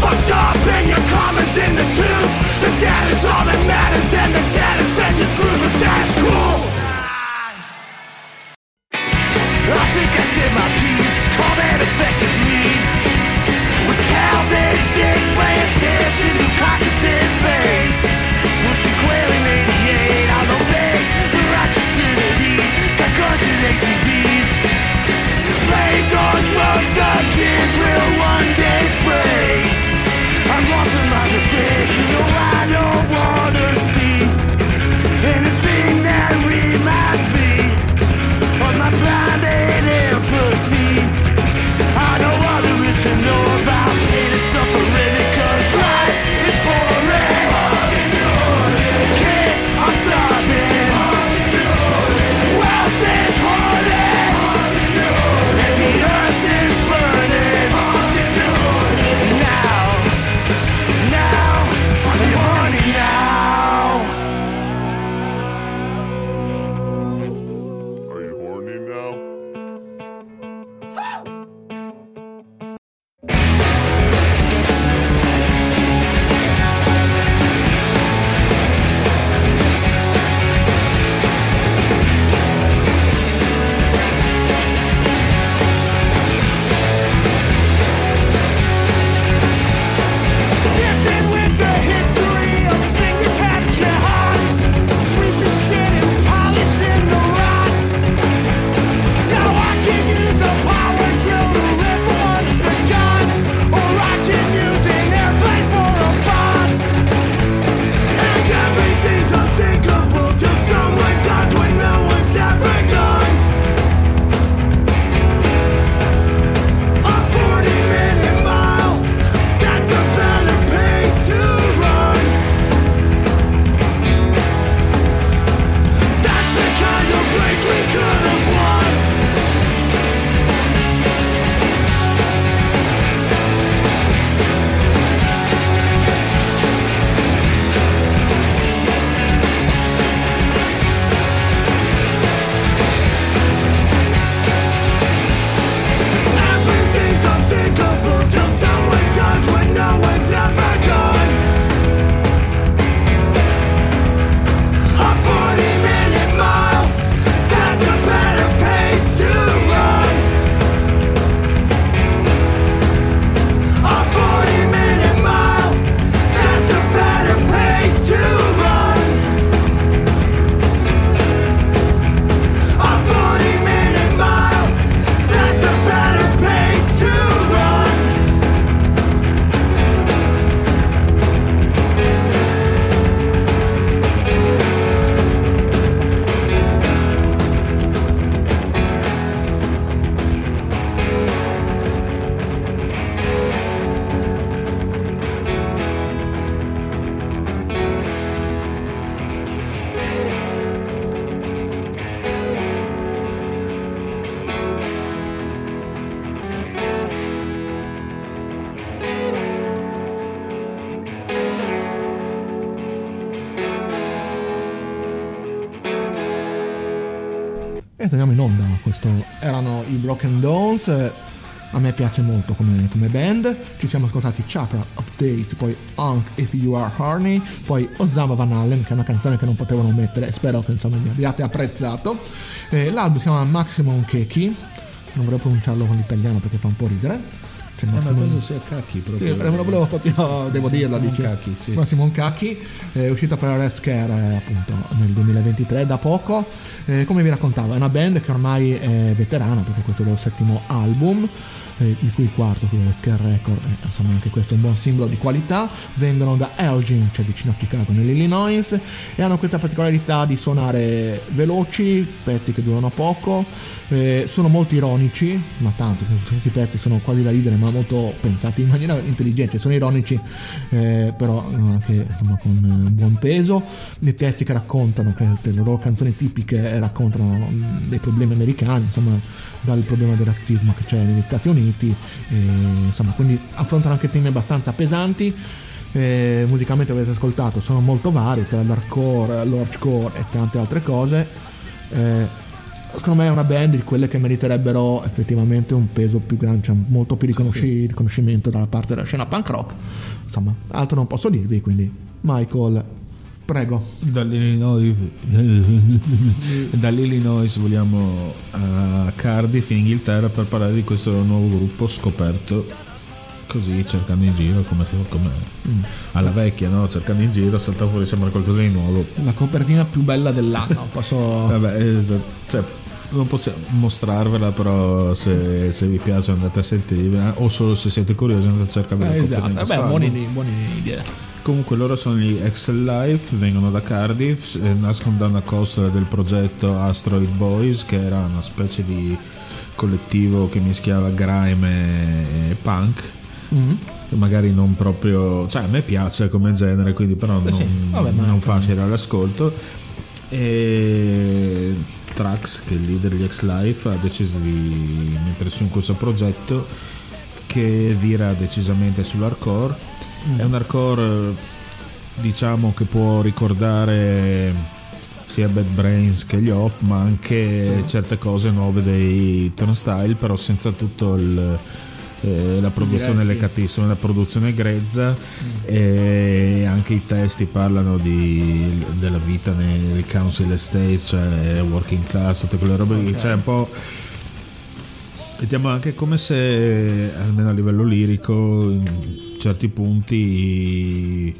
fucked up and your karma's in the tube The dead is all that matters and the data is says it's true But that's cool I think I said my piece, call that effectively With Calvin sticks laying piss into caucuses Torniamo in onda. Questo erano i Broken Dawns. A me piace molto come, come band. Ci siamo ascoltati Chapter Update, poi Hunk If You Are Horny, poi Osama Van Allen, che è una canzone che non potevano mettere. Spero che insomma mi abbiate apprezzato. Eh, l'album si chiama Maximum Keki. Non vorrei pronunciarlo con l'italiano perché fa un po' ridere. C'è Eh, ma penso sia cacchi proprio. sì, lo volevo proprio, devo Maximum dice. Cacchi, sì. Maximum Cacchi, è uscita per Red Scare eh, appunto nel 2023 da poco. Eh, come vi raccontavo, è una band che ormai è veterana perché questo è il loro settimo album. eh, di cui il quarto, che è Scare Record, eh, insomma anche questo è un buon simbolo di qualità, vengono da Elgin, cioè vicino a Chicago nell'Illinois, e hanno questa particolarità di suonare veloci, pezzi che durano poco, eh, sono molto ironici, ma tanto, questi pezzi sono quasi da ridere, ma molto pensati in maniera intelligente, sono ironici, eh, però eh, anche insomma, con eh, buon peso. I testi che raccontano, che le loro canzoni tipiche eh, raccontano mh, dei problemi americani, insomma, dal problema del razzismo che c'è negli Stati Uniti, e, insomma, quindi affrontano anche temi abbastanza pesanti. Eh, musicalmente avete ascoltato sono molto vari tra l'hardcore, l'hardcore e tante altre cose eh, secondo me è una band di quelle che meriterebbero effettivamente un peso più grande, cioè molto più riconosci- riconoscimento dalla parte della scena punk rock. Insomma, altro non posso dirvi, quindi Michael, prego. Dall'Illinois, [laughs] dall'Illinois vogliamo a Cardiff in Inghilterra per parlare di questo nuovo gruppo scoperto così cercando in giro come, come alla vecchia no? cercando in giro salta fuori sembra qualcosa di nuovo La copertina più bella dell'anno, [laughs] posso... vabbè esatto. cioè, non possiamo mostrarvela però se, se vi piace andate a sentirla o solo se siete curiosi andate a cercare Eh, la esatto, copertina vabbè, buone, buone idee. Comunque loro sono gli Excel Life, vengono da Cardiff, eh, nascono da una costola del progetto Asteroid Boys, che era una specie di collettivo che mischiava grime e punk. Magari non proprio, cioè a me piace come genere, quindi però non, sì, vabbè, non facile all'ascolto. E Trax, che è il leader di X Life, ha deciso di mettersi in questo progetto che vira decisamente sull'hardcore. È un hardcore eh, diciamo che può ricordare sia Bad Brains che gli Off, ma anche certe cose nuove dei Turnstile, però senza tutto il eh, la produzione Diretti. lecatissima, la produzione grezza e anche i testi parlano di- della vita nei council estate, cioè working class, tutte quelle robe lì, cioè un po' Vediamo anche come se, almeno a livello lirico, in certi punti i,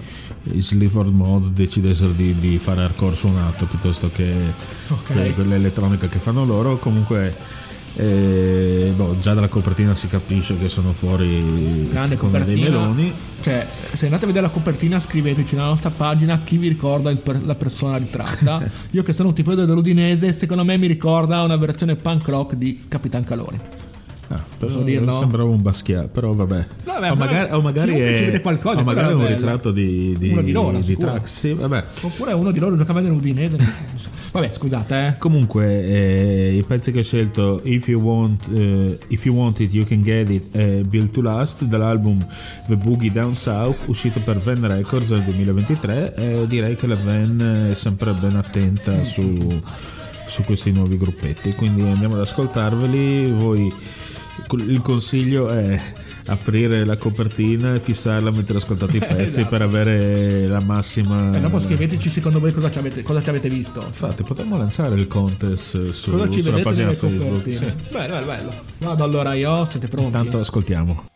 i Sleaford Mods decidessero di, di fare hardcore suonato piuttosto che Ok. que- quell'elettronica che fanno loro. Comunque, eh, boh, già dalla copertina si capisce che sono fuori Grande come dei meloni. Cioè, se andate a vedere la copertina, scriveteci nella nostra pagina chi vi ricorda per- la persona ritratta. [laughs] Io che sono un tifoso dell'Udinese, secondo me mi ricorda una versione punk rock di Capitan Calori. Ah, però dirlo? Sembrava un Basquiat, però vabbè. Vabbè, o ma- magari, o magari è, qualcosa, o magari un bello. ritratto di, di, Uno di loro, di. Trax. Sì. Oppure uno di loro giocava nell'Udinese. Vabbè, scusate, eh. Comunque, eh, i pezzi che ho scelto, If You Want, eh, If you want It, You Can Get It, e Built to Last, dall'album The Boogie Down South, uscito per Van Records nel 2023. E direi che la Van è sempre ben attenta su, su questi nuovi gruppetti. Quindi andiamo ad ascoltarveli. Voi, il consiglio è aprire la copertina e fissarla mentre ascoltate i [laughs] pezzi per avere la massima. E dopo scriveteci secondo voi cosa ci avete, cosa ci avete visto. Infatti, potremmo lanciare il contest su, sulla pagina Facebook. Sì. Bello, bello, bello. Vado allora io, siete pronti? Intanto ascoltiamo.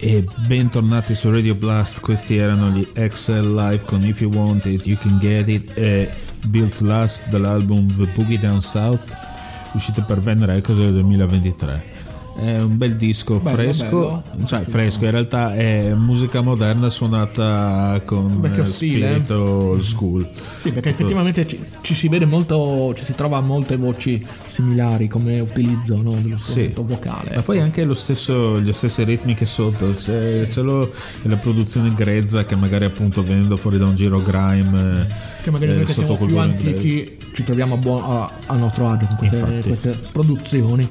E bentornati su Radio Blast, questi erano gli Excel Live con If You Want It, You Can Get It e Built Last dall'album The Boogie Down South, uscito per Venere Records del 2023. È un bel disco Bello, fresco, bello. cioè fresco, in realtà è musica moderna suonata con Vecchio eh, spirito old school. Sì, perché effettivamente ci, ci si vede molto, ci si trova molte voci similari come utilizzo no, dello strumento vocale. Ma poi anche lo stesso, gli stessi ritmi che sotto, c'è solo la produzione grezza che magari appunto venendo fuori da un giro grime che magari eh, noi che siamo più sottocultura inglese. antichi ci troviamo a, buon- a- a nostro agio con queste, queste produzioni.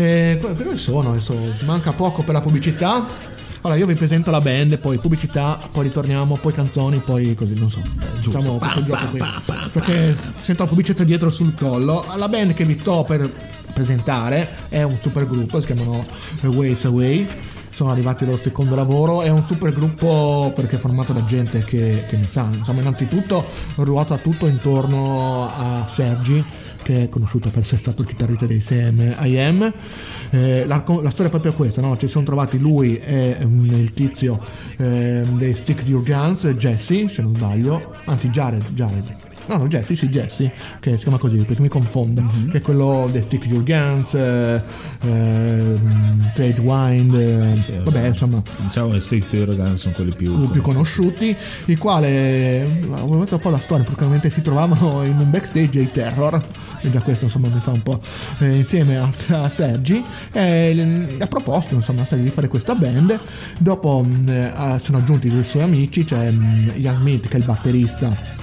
E que- per sono, adesso manca poco per la pubblicità. Allora io vi presento la band, poi pubblicità, poi ritorniamo, poi canzoni, poi così, non so. giusto. Facciamo questo Pam, gioco pam, qui. Perché sento la pubblicità dietro sul collo. La band che vi sto per presentare è un super gruppo, si chiamano Ways Away. Sono arrivati al loro secondo lavoro, è un super gruppo perché è formato da gente che, che ne sa. Insomma, innanzitutto ruota tutto intorno a Sergi, che è conosciuto per essere stato il chitarrista dei CM Eh, la, la storia è proprio questa, no? ci sono trovati lui e mm, il tizio eh, dei Stick Your Guns, Jesse, se non sbaglio, anzi Jared, Jared. No, no, Jesse, sì, Jesse, che si chiama così perché mi confondo, Mhm. che è quello dei Stick Your Guns, eh, ehm, Trade Wind, eh, vabbè, insomma, Diciamo che Stick to Your Guns sono quelli più, più conosciuti, il quale ho detto un po' la storia, praticamente si trovavano in un backstage ai Terror, e già questo insomma mi fa un po' eh, insieme a, a Sergi, e mm, ha proposto insomma sai, di fare questa band, dopo mm, eh, sono aggiunti due suoi amici, c'è mm, Young Meat che è il batterista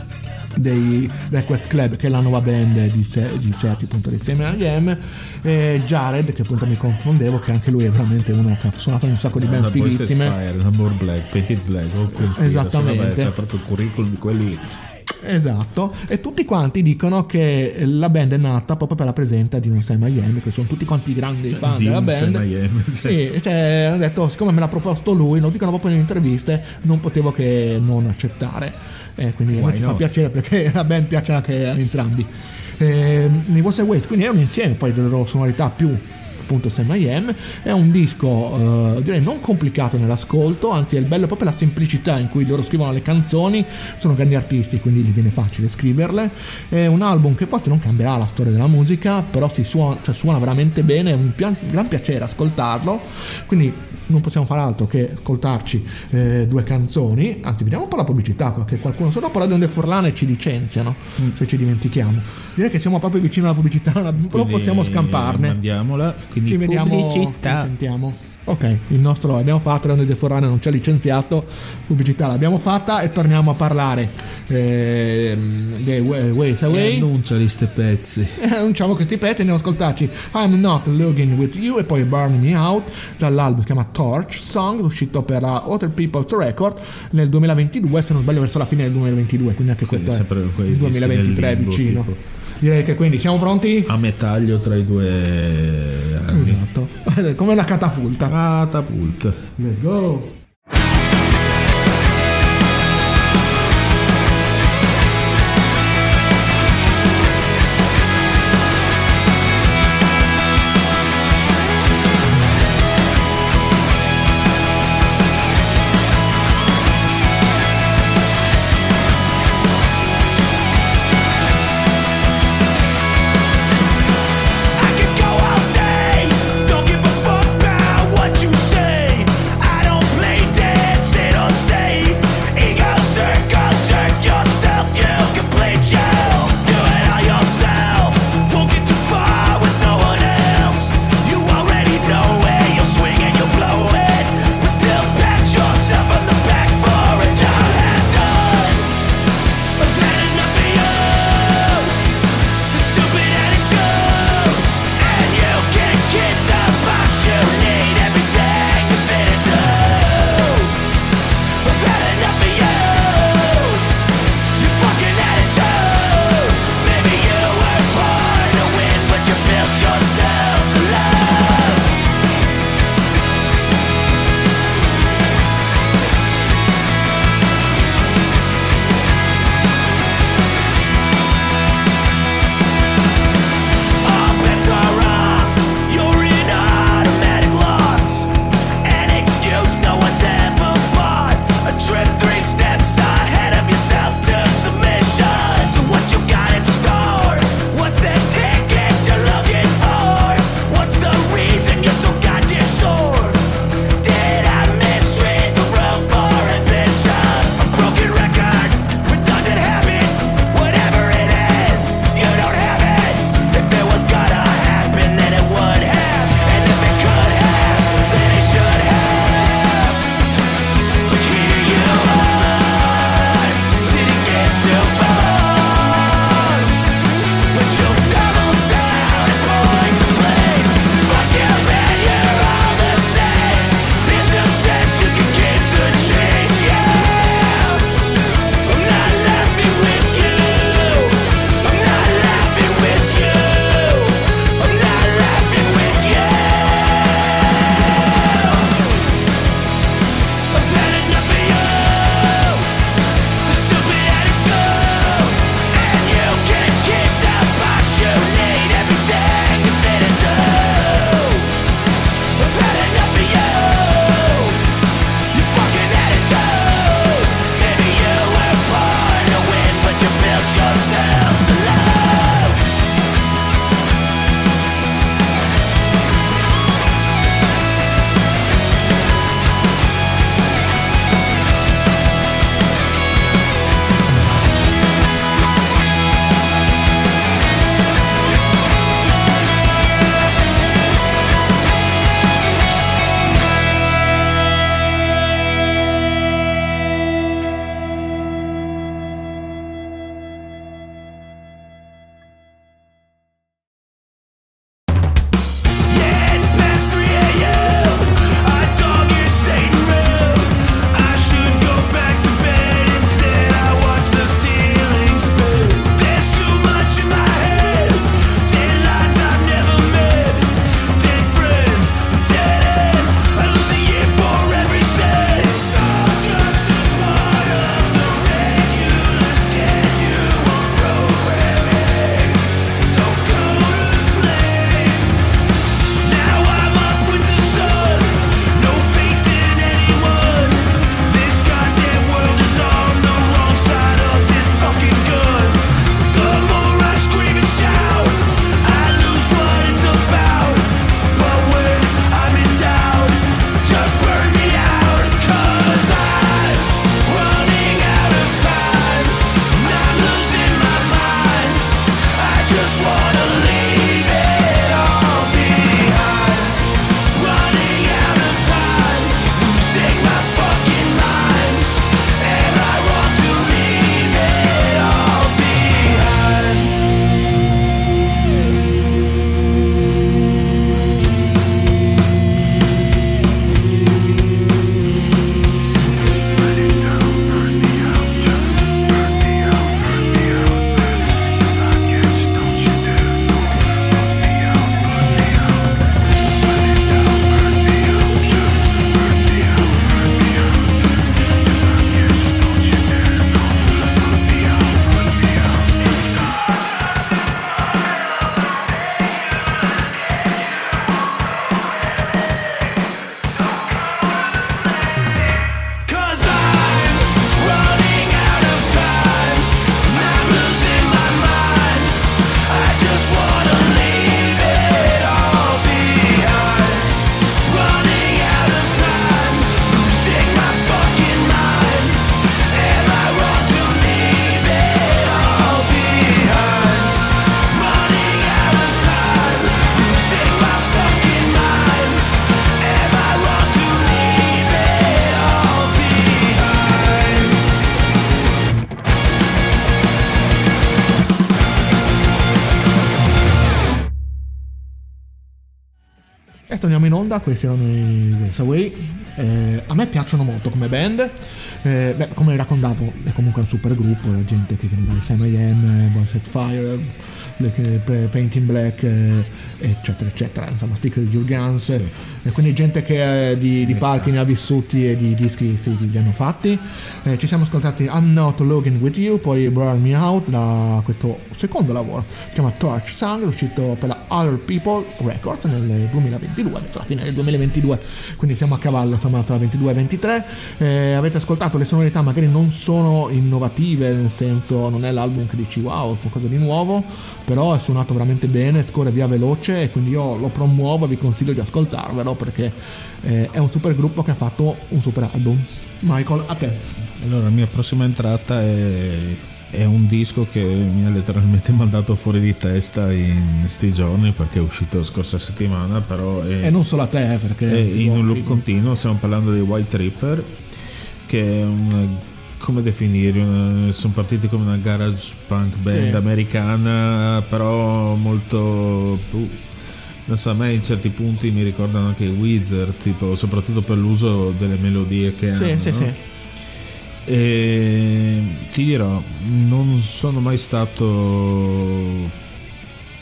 dei Request Club che è la nuova band di, di Sergi appunto a Game e Jared che appunto mi confondevo che anche lui è veramente uno che ha suonato in un sacco di band fighissime Fire, una More Black, Painted Black, o quel stile, Esattamente. c'è proprio il curriculum di quelli Esatto, e tutti quanti dicono che la band è nata proprio per la presenza di un Sam Miami, che sono tutti quanti grandi fan di della band. Miami, [laughs] cioè. Sì, cioè, hanno detto, siccome me l'ha proposto lui, lo dicono proprio nelle interviste, non potevo che non accettare. E quindi Why ci fa piacere perché [laughs] la band piace anche a entrambi. Eh, nei vostri Ways, quindi è un insieme poi delle loro sonorità più appunto Sam I.M. è un disco eh, direi non complicato nell'ascolto anzi è il bello proprio la semplicità in cui loro scrivono le canzoni sono grandi artisti quindi gli viene facile scriverle. È un album che forse non cambierà la storia della musica però si suona, cioè, suona veramente bene è un pia- gran piacere ascoltarlo. Quindi non possiamo fare altro che ascoltarci eh, due canzoni. Anzi vediamo un po' la pubblicità che qualcuno se dopo Radio Onde Forlane ci licenziano se ci dimentichiamo direi che siamo proprio vicino alla pubblicità non possiamo scamparne Mandiamola. Quindi ci vediamo pubblicità. ci sentiamo ok il nostro l'abbiamo fatto Radio Onde Forlane non ci ha licenziato pubblicità l'abbiamo fatta e torniamo a parlare ehm, dei Wa- Ways E Away annunciali ste pezzi. e annunciamo questi pezzi e andiamo ad ascoltarci I'm Not Looking With You e poi Burn Me Out dall'album si chiama Torch Song uscito per la Other People's Record nel 2022 se non sbaglio verso la fine del 2022 quindi anche Quindi questo è sempre quei il dischi 2023 del limbo, vicino tipo. Direi che quindi siamo pronti? A metaglio tra i due anni. esatto [laughs] come una catapulta Catapult. let's go questi erano i Ways Away. Eh, a me piacciono molto come band, eh, beh, come raccontavo è comunque un super gruppo, la gente che viene dai Sam I.M., Boys Set Fire, Black, Paint in Black, eh, eccetera, eccetera, insomma, Stick di Guns, e quindi gente che eh, di, di palchi ne ha vissuti e di dischi fighi li hanno fatti. Eh, ci siamo ascoltati I'm Not Logging With You, poi Burn Me Out da questo secondo lavoro, si chiama Torch Song, uscito per la Other People Records nel 2022, adesso alla fine del 2022, quindi siamo a cavallo insomma tra 22 e 23. Eh, avete ascoltato le sonorità magari non sono innovative, nel senso non è l'album che dici wow, qualcosa di nuovo, però è suonato veramente bene, scorre via veloce e quindi io lo promuovo e vi consiglio di ascoltarvelo perché eh, è un super gruppo che ha fatto un super album. Michael, a te. Allora, la mia prossima entrata è, è un disco che mi ha letteralmente [laughs] mandato fuori di testa in questi giorni perché è uscito la scorsa settimana, però è, E non solo a te, eh, perché... è in un loop continuo. Stiamo parlando di White Ripper, che è un. Come definire? Una- sono partiti come una garage punk band Sì. americana, però molto. non so, a me in certi punti mi ricordano anche i Wizard, tipo, soprattutto per l'uso delle melodie che Sì, hanno. sì, no? sì. E ti dirò, non sono mai stato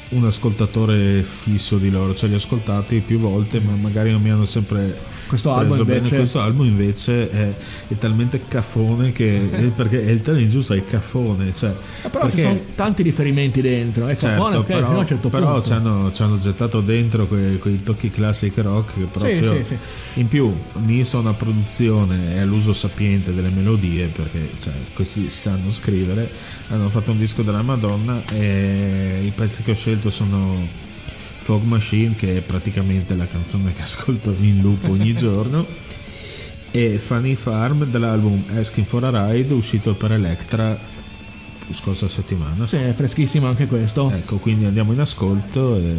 un ascoltatore fisso di loro, cioè li ho ascoltati più volte, ma magari non mi hanno sempre Questo album invece- Questo album invece è, è talmente caffone che è [laughs] perché è il termine giusto, è caffone, cioè Eh, però perché ci sono tanti riferimenti dentro, è Certo, cafone, ok, però, fino a un certo però punto. ci hanno, ci hanno gettato dentro quei, quei tocchi classic rock che proprio sì, sì. in più unito a una produzione e all'uso sapiente delle melodie perché cioè, questi sanno scrivere hanno fatto un disco della Madonna e i pezzi che ho scelto sono Fog Machine che è praticamente la canzone che [laughs] ascolto in loop ogni giorno e Funny Farm dell'album Asking for a Ride uscito per Electra scorsa settimana Sì, è freschissimo anche questo. Ecco, quindi andiamo in ascolto e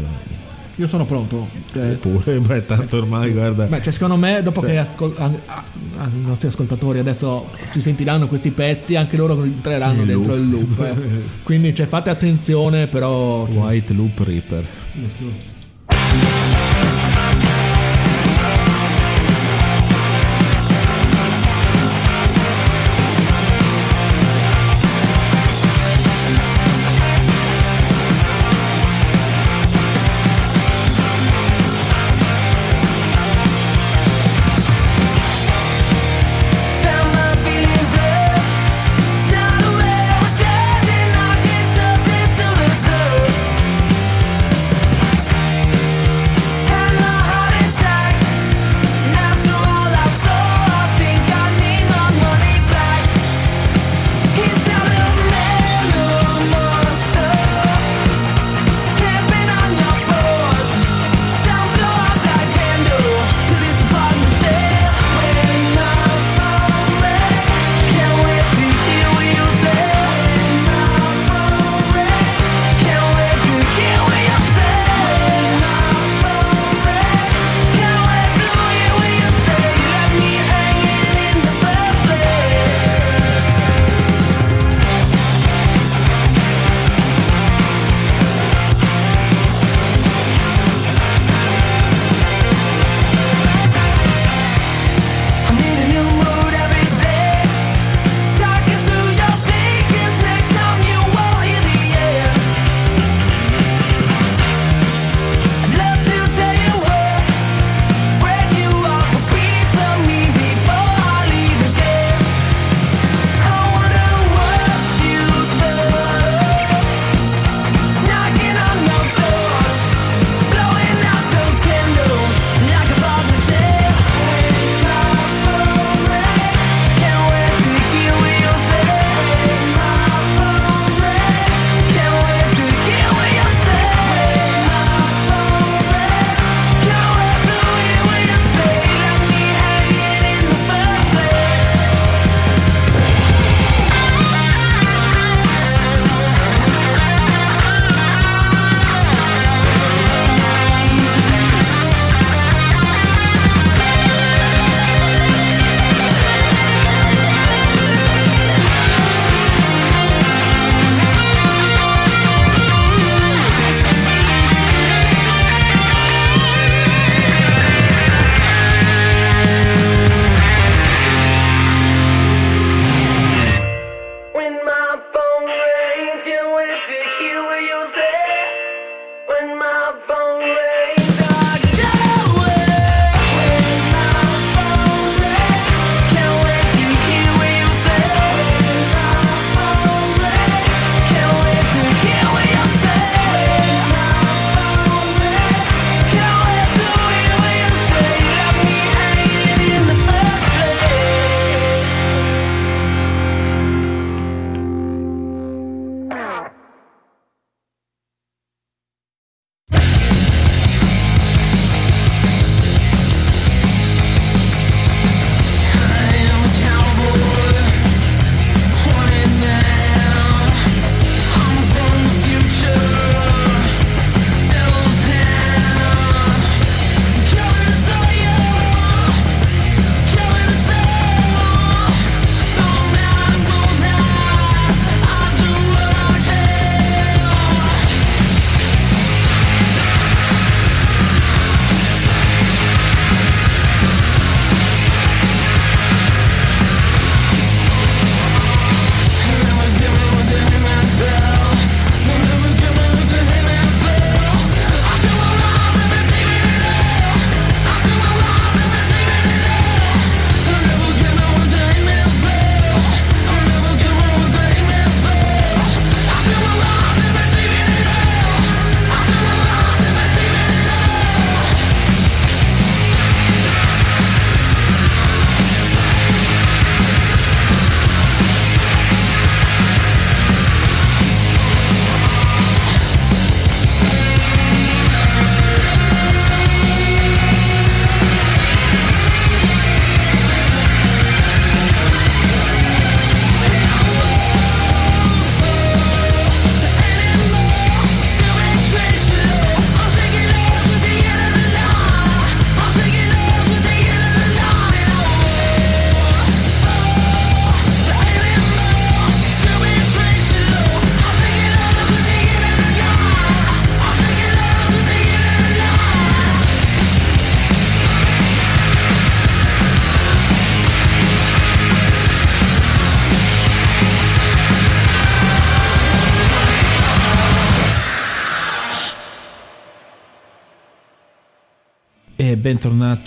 Io sono pronto. Eh, pure, [laughs] beh, tanto ormai guarda. Beh, cioè, secondo me, dopo Sì. che ascol- a- a- a- i nostri ascoltatori adesso ci sentiranno questi pezzi, anche loro entreranno Il dentro loop. il loop. eh. [laughs] Quindi cioè, fate attenzione, però. cioè, White Loop Reaper. Let's go.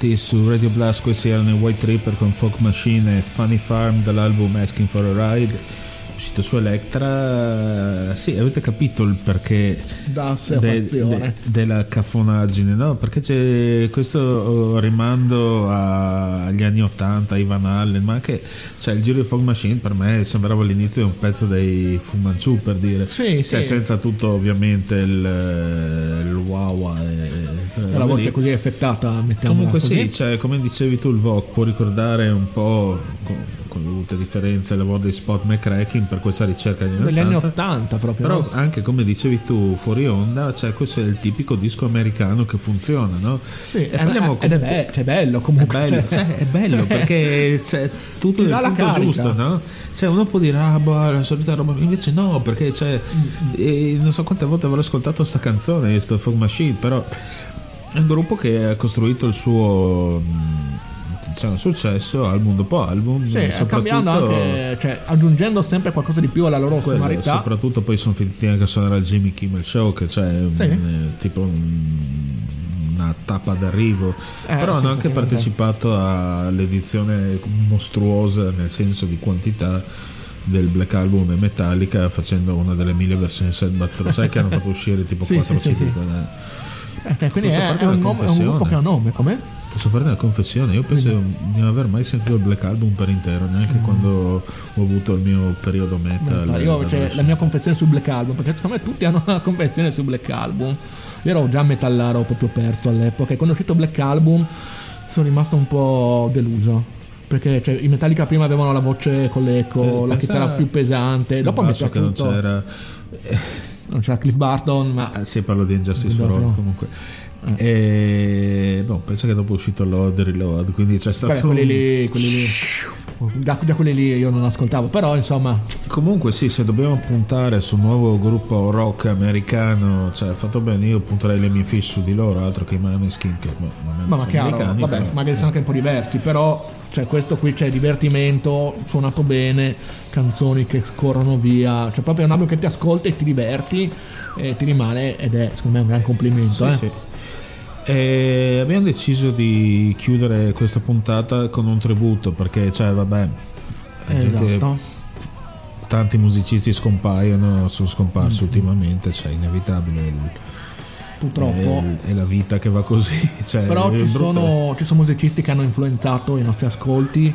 Bentornati su Radio Blast, questi erano i White Tripper con Folk Machine e Funny Farm dall'album Asking for a Ride uscito su Electra sì avete capito il perché de- de- della cafonaggine no? perché c'è questo rimando a- agli anni 80 a Ivan Allen ma anche cioè, il giro di Fog Machine per me sembrava all'inizio un pezzo dei Fu Manchu per dire Sì, cioè, sì. senza tutto ovviamente il, il wow e, E la voce così effettata, mettiamola Comunque così. sì, cioè, come dicevi tu il Vogue può ricordare un po' con, con le dovute differenze il lavoro di Spot McCracken per questa ricerca degli anni anni 80. 80 proprio. Però no? anche come dicevi tu fuori onda, cioè questo è il tipico disco americano che funziona, no? Sì, eh, prendiamo ed è, be- cioè, è bello è comunque. bello, cioè, è bello [laughs] perché c'è tutto nel dà la punto carica. giusto, no? Cioè uno può dire, ah, boh, la solita roba, invece no, perché cioè, Mm, e non so quante volte avrò ascoltato sta canzone, sto Fog Machine, però è un gruppo che ha costruito il suo mh, diciamo, successo album dopo album, Sì, soprattutto- cambiando anche, cioè, aggiungendo sempre qualcosa di più alla loro quello, sonorità. soprattutto poi sono finiti anche a suonare al Jimmy Kimmel Show che c'è un- Sì. eh, tipo un- una tappa d'arrivo Eh, però hanno anche partecipato all'edizione mostruosa nel senso di quantità del Black Album e Metallica facendo una delle mille versioni set lo sai che hanno fatto [laughs] uscire tipo Sì, 4 sì, sì, CD sì. Eh, cioè, quindi Posso è, è una un, nome- è un gruppo che ha nome, com'è? Posso farti una confessione? Io penso di non aver mai sentito il Black Album per intero, neanche quando ho avuto il mio periodo metal. Io cioè, la mia confessione sul Black Album, perché secondo me tutti hanno una confessione sul Black Album. Io ero già metallaro proprio aperto all'epoca e quando è uscito Black Album sono rimasto un po' deluso. Perché cioè, i Metallica prima avevano la voce con l'eco, Eh, la chitarra più pesante, dopo basso che non c'era. Non c'era Cliff Barton, ma Ah, sì, parlo di Injustice for. All comunque. E, boh, penso che dopo è uscito Load Reload, quindi c'è stato vabbè, quelli un- lì, quelli lì. Da, da quelli lì io non ascoltavo, però insomma, Comunque sì, se dobbiamo puntare sul nuovo gruppo rock americano, cioè fatto bene, io punterei le mie fish su di loro, altro che i Miami Skin, che boh, ma, ma chiaro, vabbè, però- magari sono anche un po' diversi, però cioè, questo qui c'è divertimento, suonato bene, canzoni che scorrono via, cioè proprio è un album che ti ascolti e ti diverti e ti rimane ed è secondo me un gran complimento. Sì, eh. sì. E abbiamo deciso di chiudere questa puntata con un tributo perché, cioè, vabbè, Esatto. tanti musicisti scompaiono, sono scomparsi ultimamente, cioè, inevitabile. il- Purtroppo. È, è la vita che va così. [laughs] Cioè, Però ci sono, ci sono musicisti che hanno influenzato i nostri ascolti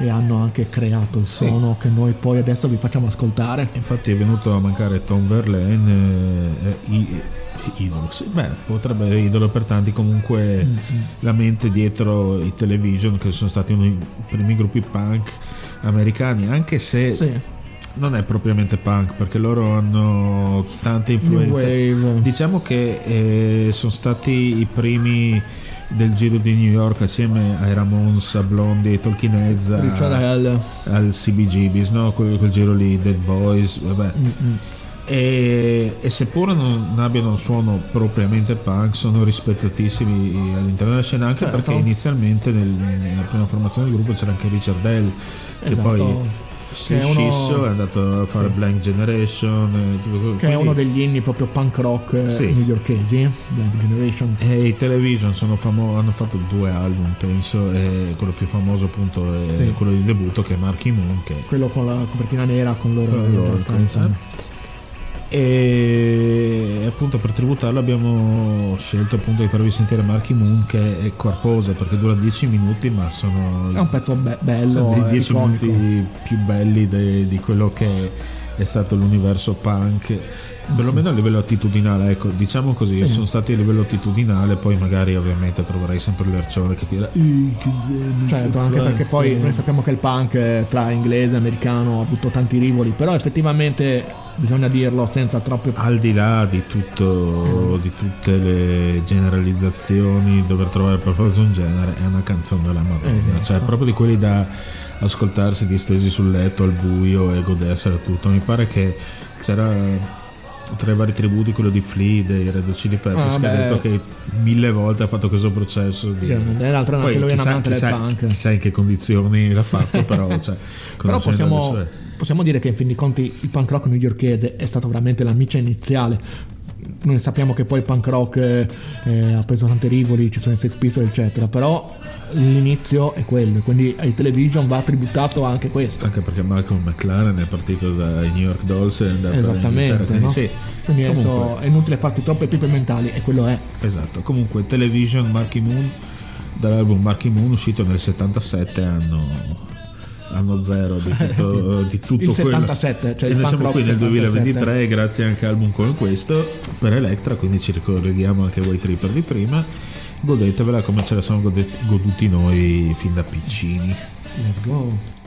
e hanno anche creato il Sì. suono che noi poi adesso vi facciamo ascoltare. Infatti è venuto a mancare Tom Verlaine, eh, i- idolo, sì, beh, potrebbe essere idolo per tanti, comunque la mente dietro i television che sono stati uno dei primi gruppi punk americani, anche se Sì. non è propriamente punk perché loro hanno tante influenze. Diciamo che eh, sono stati i primi del giro di New York assieme ai Ramones, a Blondie, ai Talking Heads, a- Richard Hell. al CBGBs, no? quel, quel giro lì, Dead Boys, vabbè. Mm, E, e seppur non abbiano un suono propriamente punk, sono rispettatissimi all'interno della scena, anche Certo. perché inizialmente nel- nella prima formazione del gruppo c'era anche Richard Bell, che Esatto. poi Che è è uno- scisso, è andato a fare Blank Generation, e quello- Che è quindi- uno degli inni proprio punk rock eh, Sì. newyorkesi, Black Generation. E i television sono famo- hanno fatto due album, penso, e quello più famoso appunto è Sì. quello di debutto che è Marky Moon, che Quello con la copertina nera con loro. Con loro, insomma. E appunto per tributarlo abbiamo scelto appunto di farvi sentire Marky Moon che è corposa perché dura 10 minuti ma sono È un pezzo be- bello. i eh, 10 iconico. minuti più belli de- di quello che è stato l'universo punk perlomeno a livello attitudinale ecco diciamo così Sì. sono stati a livello attitudinale poi magari ovviamente troverai sempre l'ercione che tira "Eh, Certo, che anche perché punk". poi noi sappiamo che il punk tra inglese e americano ha avuto tanti rivoli, però effettivamente bisogna dirlo senza troppe al di là di tutto di tutte le generalizzazioni dover trovare per forza un genere è una canzone della Madonna Esatto. cioè proprio di quelli da ascoltarsi distesi sul letto al buio e godersela tutto mi pare che c'era tra i vari tributi quello di Flea dei Red Chili Peppers Ah, che ha detto che mille volte ha fatto questo processo di... E l'altro è Poi anche lui è un chissà, amante del chissà- punk. chissà in che condizioni l'ha fatto [laughs] però cioè, Però possiamo, possiamo dire che in fin dei conti il punk rock newyorkese è stato veramente la miccia iniziale. noi sappiamo che poi il punk rock eh, eh, ha preso tante rivoli, ci sono i Sex Pistols eccetera, però l'inizio è quello, quindi ai television va tributato anche questo. Anche perché Malcolm McLaren è partito dai New York Dolls e è andato Esattamente, quindi no? sì. quindi adesso Comunque- è inutile farti troppe pipe mentali e quello è. Esatto, comunque Television Marky Moon dall'album Marky Moon uscito nel 77 anno, anno zero di [laughs] tutto, di tutto Il quello 77, cioè e il noi siamo qui nel 77. 2023 grazie anche a album come questo per Electra quindi ci ricolleghiamo anche voi tripper di prima godetevela come ce la siamo goduti noi fin da piccini Let's go.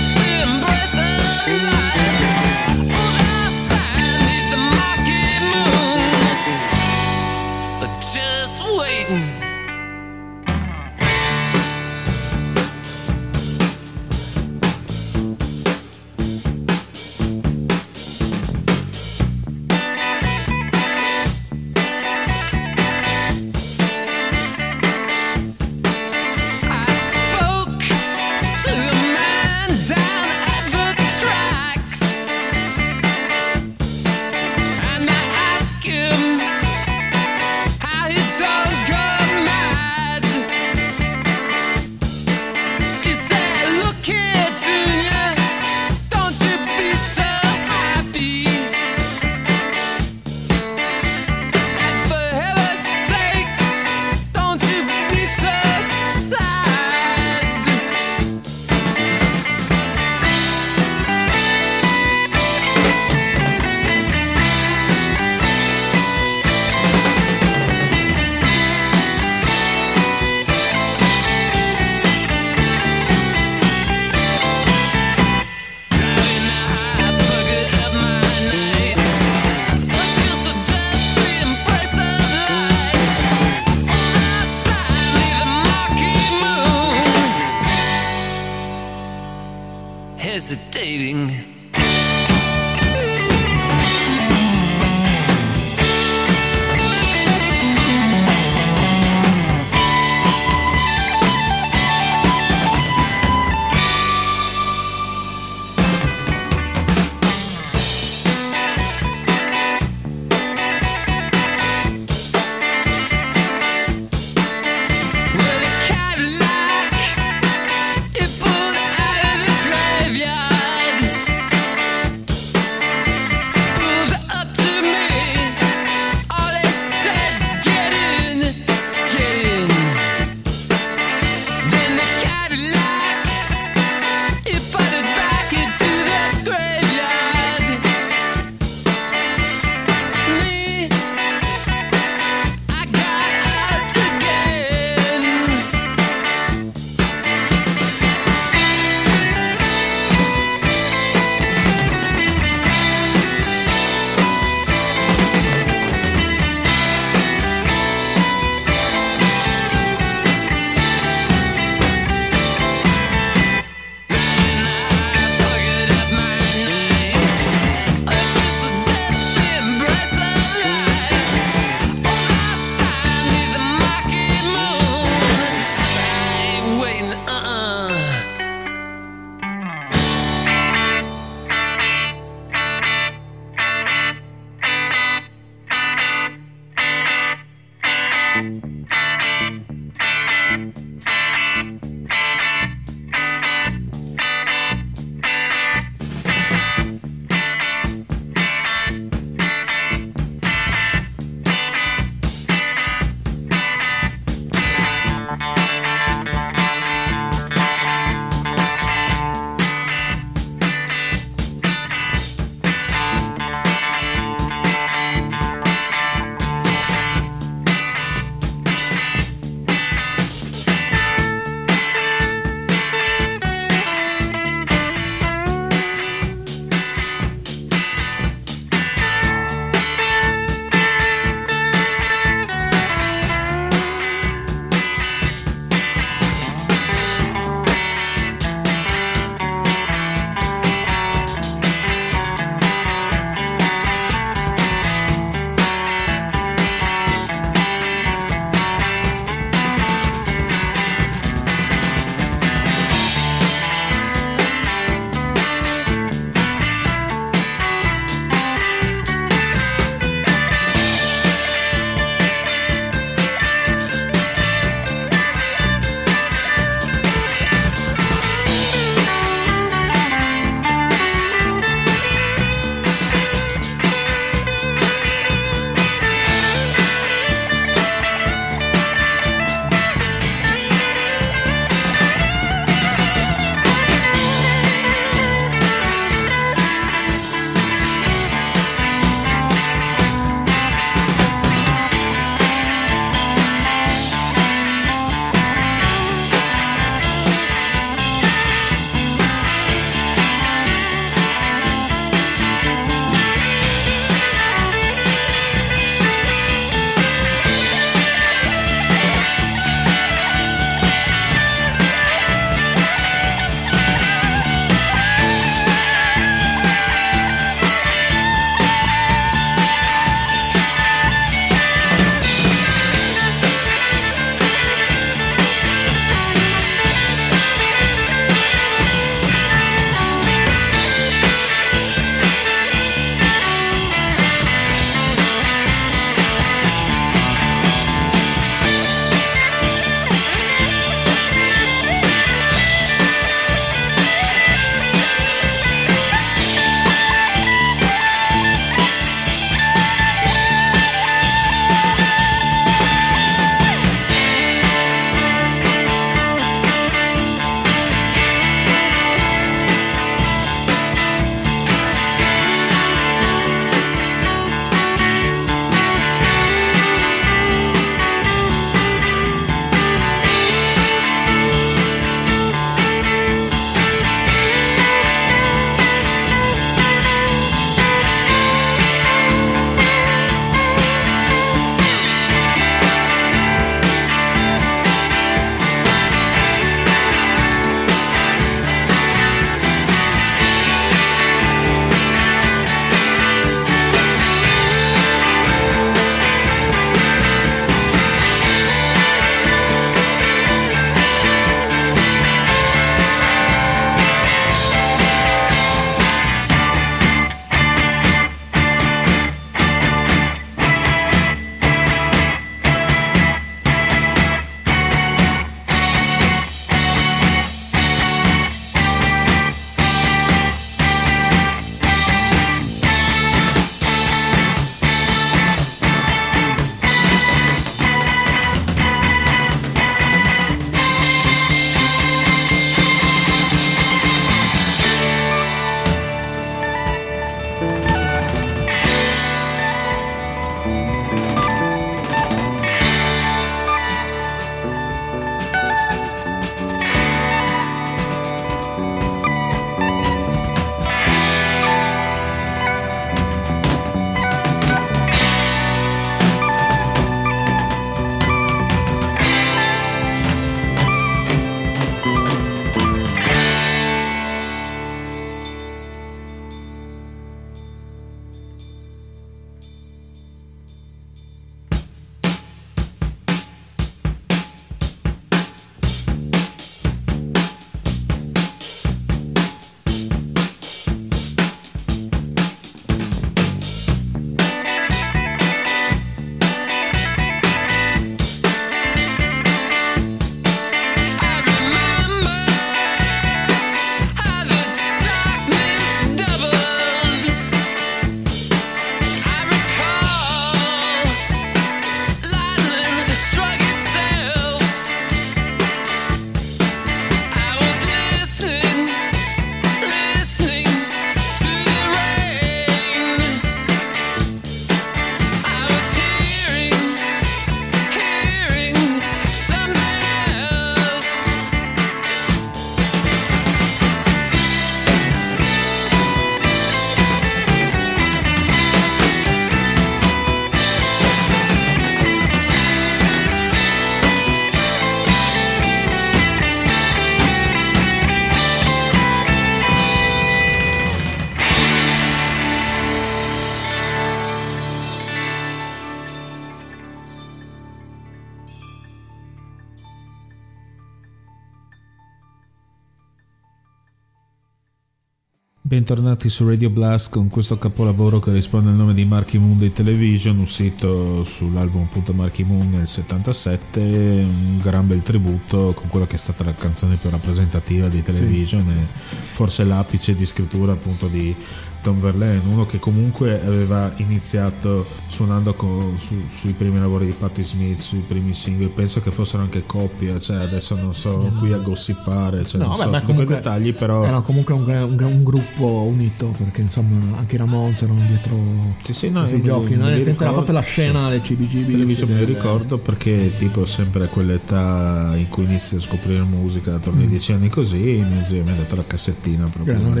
Bentornati su Radio Blast con questo capolavoro che risponde al nome di Marky Moon di Television, uscito sull'album appunto Marky Moon nel 77, un gran bel tributo con quella che è stata la canzone più rappresentativa di Television e forse l'apice di scrittura appunto di Tom Verlaine, uno che comunque aveva iniziato suonando con- su- sui primi lavori di Patti Smith, sui primi singoli, penso che fossero anche coppia, cioè adesso non sono qui a gossipare, cioè No, non vabbè, so ma comunque dettagli, però... Era comunque un, un un gruppo unito perché insomma anche i Ramones erano dietro Sì, sì, no, li- giochi. no? senso era ricordo, proprio la scena del CBGB. Television me lo ricordo perché tipo sempre a quell'età in cui inizi a scoprire musica attorno ai Mm. dieci anni così mi ha dato la cassettina proprio di Grande.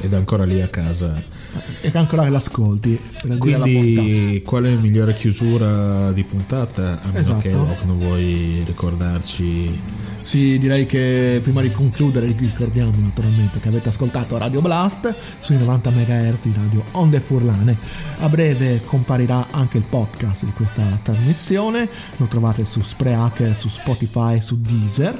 Ed è ancora lì a casa E che ancora l'ascolti. Per dire la quindi qual è la migliore chiusura di puntata a meno Esatto. che Rock non vuoi ricordarci Sì, direi che prima di concludere ricordiamo naturalmente che avete ascoltato Radio Blast sui 90 MHz di Radio Onde Furlane. A breve comparirà anche il podcast di questa trasmissione, lo trovate su Spreaker, su Spotify, su Deezer.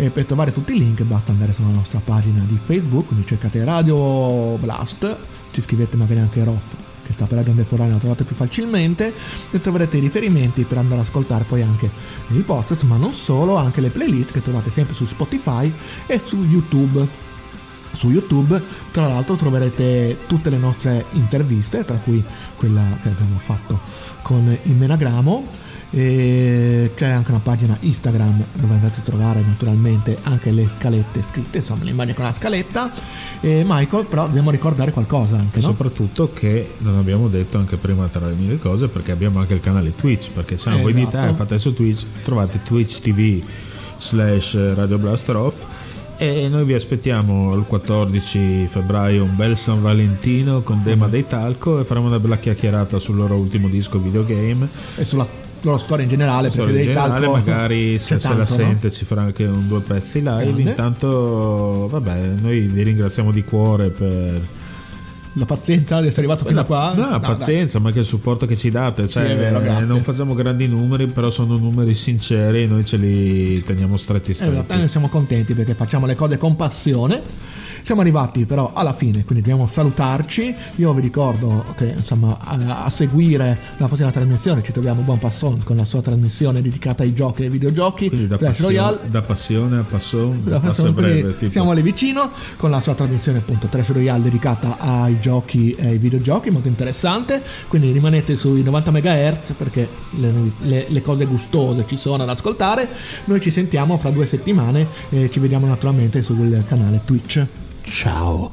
E per trovare tutti i link basta andare sulla nostra pagina di Facebook, quindi cercate Radio Blast, ci scrivete magari anche Roff che sta per Radio Onde Furlane, lo trovate più facilmente e troverete i riferimenti per andare ad ascoltare poi anche il podcast, ma non solo, anche le playlist che trovate sempre su Spotify e su YouTube. Su YouTube, tra l'altro, troverete tutte le nostre interviste, tra cui quella che abbiamo fatto con il Menagramo. E c'è anche una pagina Instagram dove andate a trovare naturalmente anche le scalette scritte, insomma l'immagine con la scaletta. E Michael, però dobbiamo ricordare qualcosa anche, no? soprattutto che non abbiamo detto anche prima tra le mille cose perché abbiamo anche il canale Twitch perché se non voi dite Esatto. "Ah, fate su Twitch trovate Twitch TV slash Radio Blaster Off e noi vi aspettiamo il 14 febbraio un bel San Valentino con Dema Mm. dei Talco e faremo una bella chiacchierata sul loro ultimo disco videogame E sulla loro storia in generale, Storia perché in generale magari se, se la tanto, no? sente ci farà anche un due pezzi live Grande. intanto vabbè noi vi ringraziamo di cuore per La pazienza di essere arrivato fino a qua. No, dai. pazienza, ma anche il supporto che ci date. Cioè, Sì, vero, non facciamo grandi numeri, però sono numeri sinceri e noi ce li teniamo stretti Eh, stretti. noi siamo contenti perché facciamo le cose con passione. Siamo arrivati però alla fine, quindi dobbiamo salutarci. Io vi ricordo che insomma a, a seguire la prossima trasmissione ci troviamo Buon Passon con la sua trasmissione dedicata ai giochi e ai videogiochi. Quindi da Clash passione, Royale. da passione a passon, da facciamo breve. tipo. Siamo lì vicino con la sua trasmissione appunto Trash Royale dedicata ai giochi e ai videogiochi, molto interessante. Quindi rimanete sui 90 MHz perché le, le- le cose gustose ci sono ad ascoltare. Noi ci sentiamo fra due settimane e ci vediamo naturalmente sul canale Twitch. Ciao.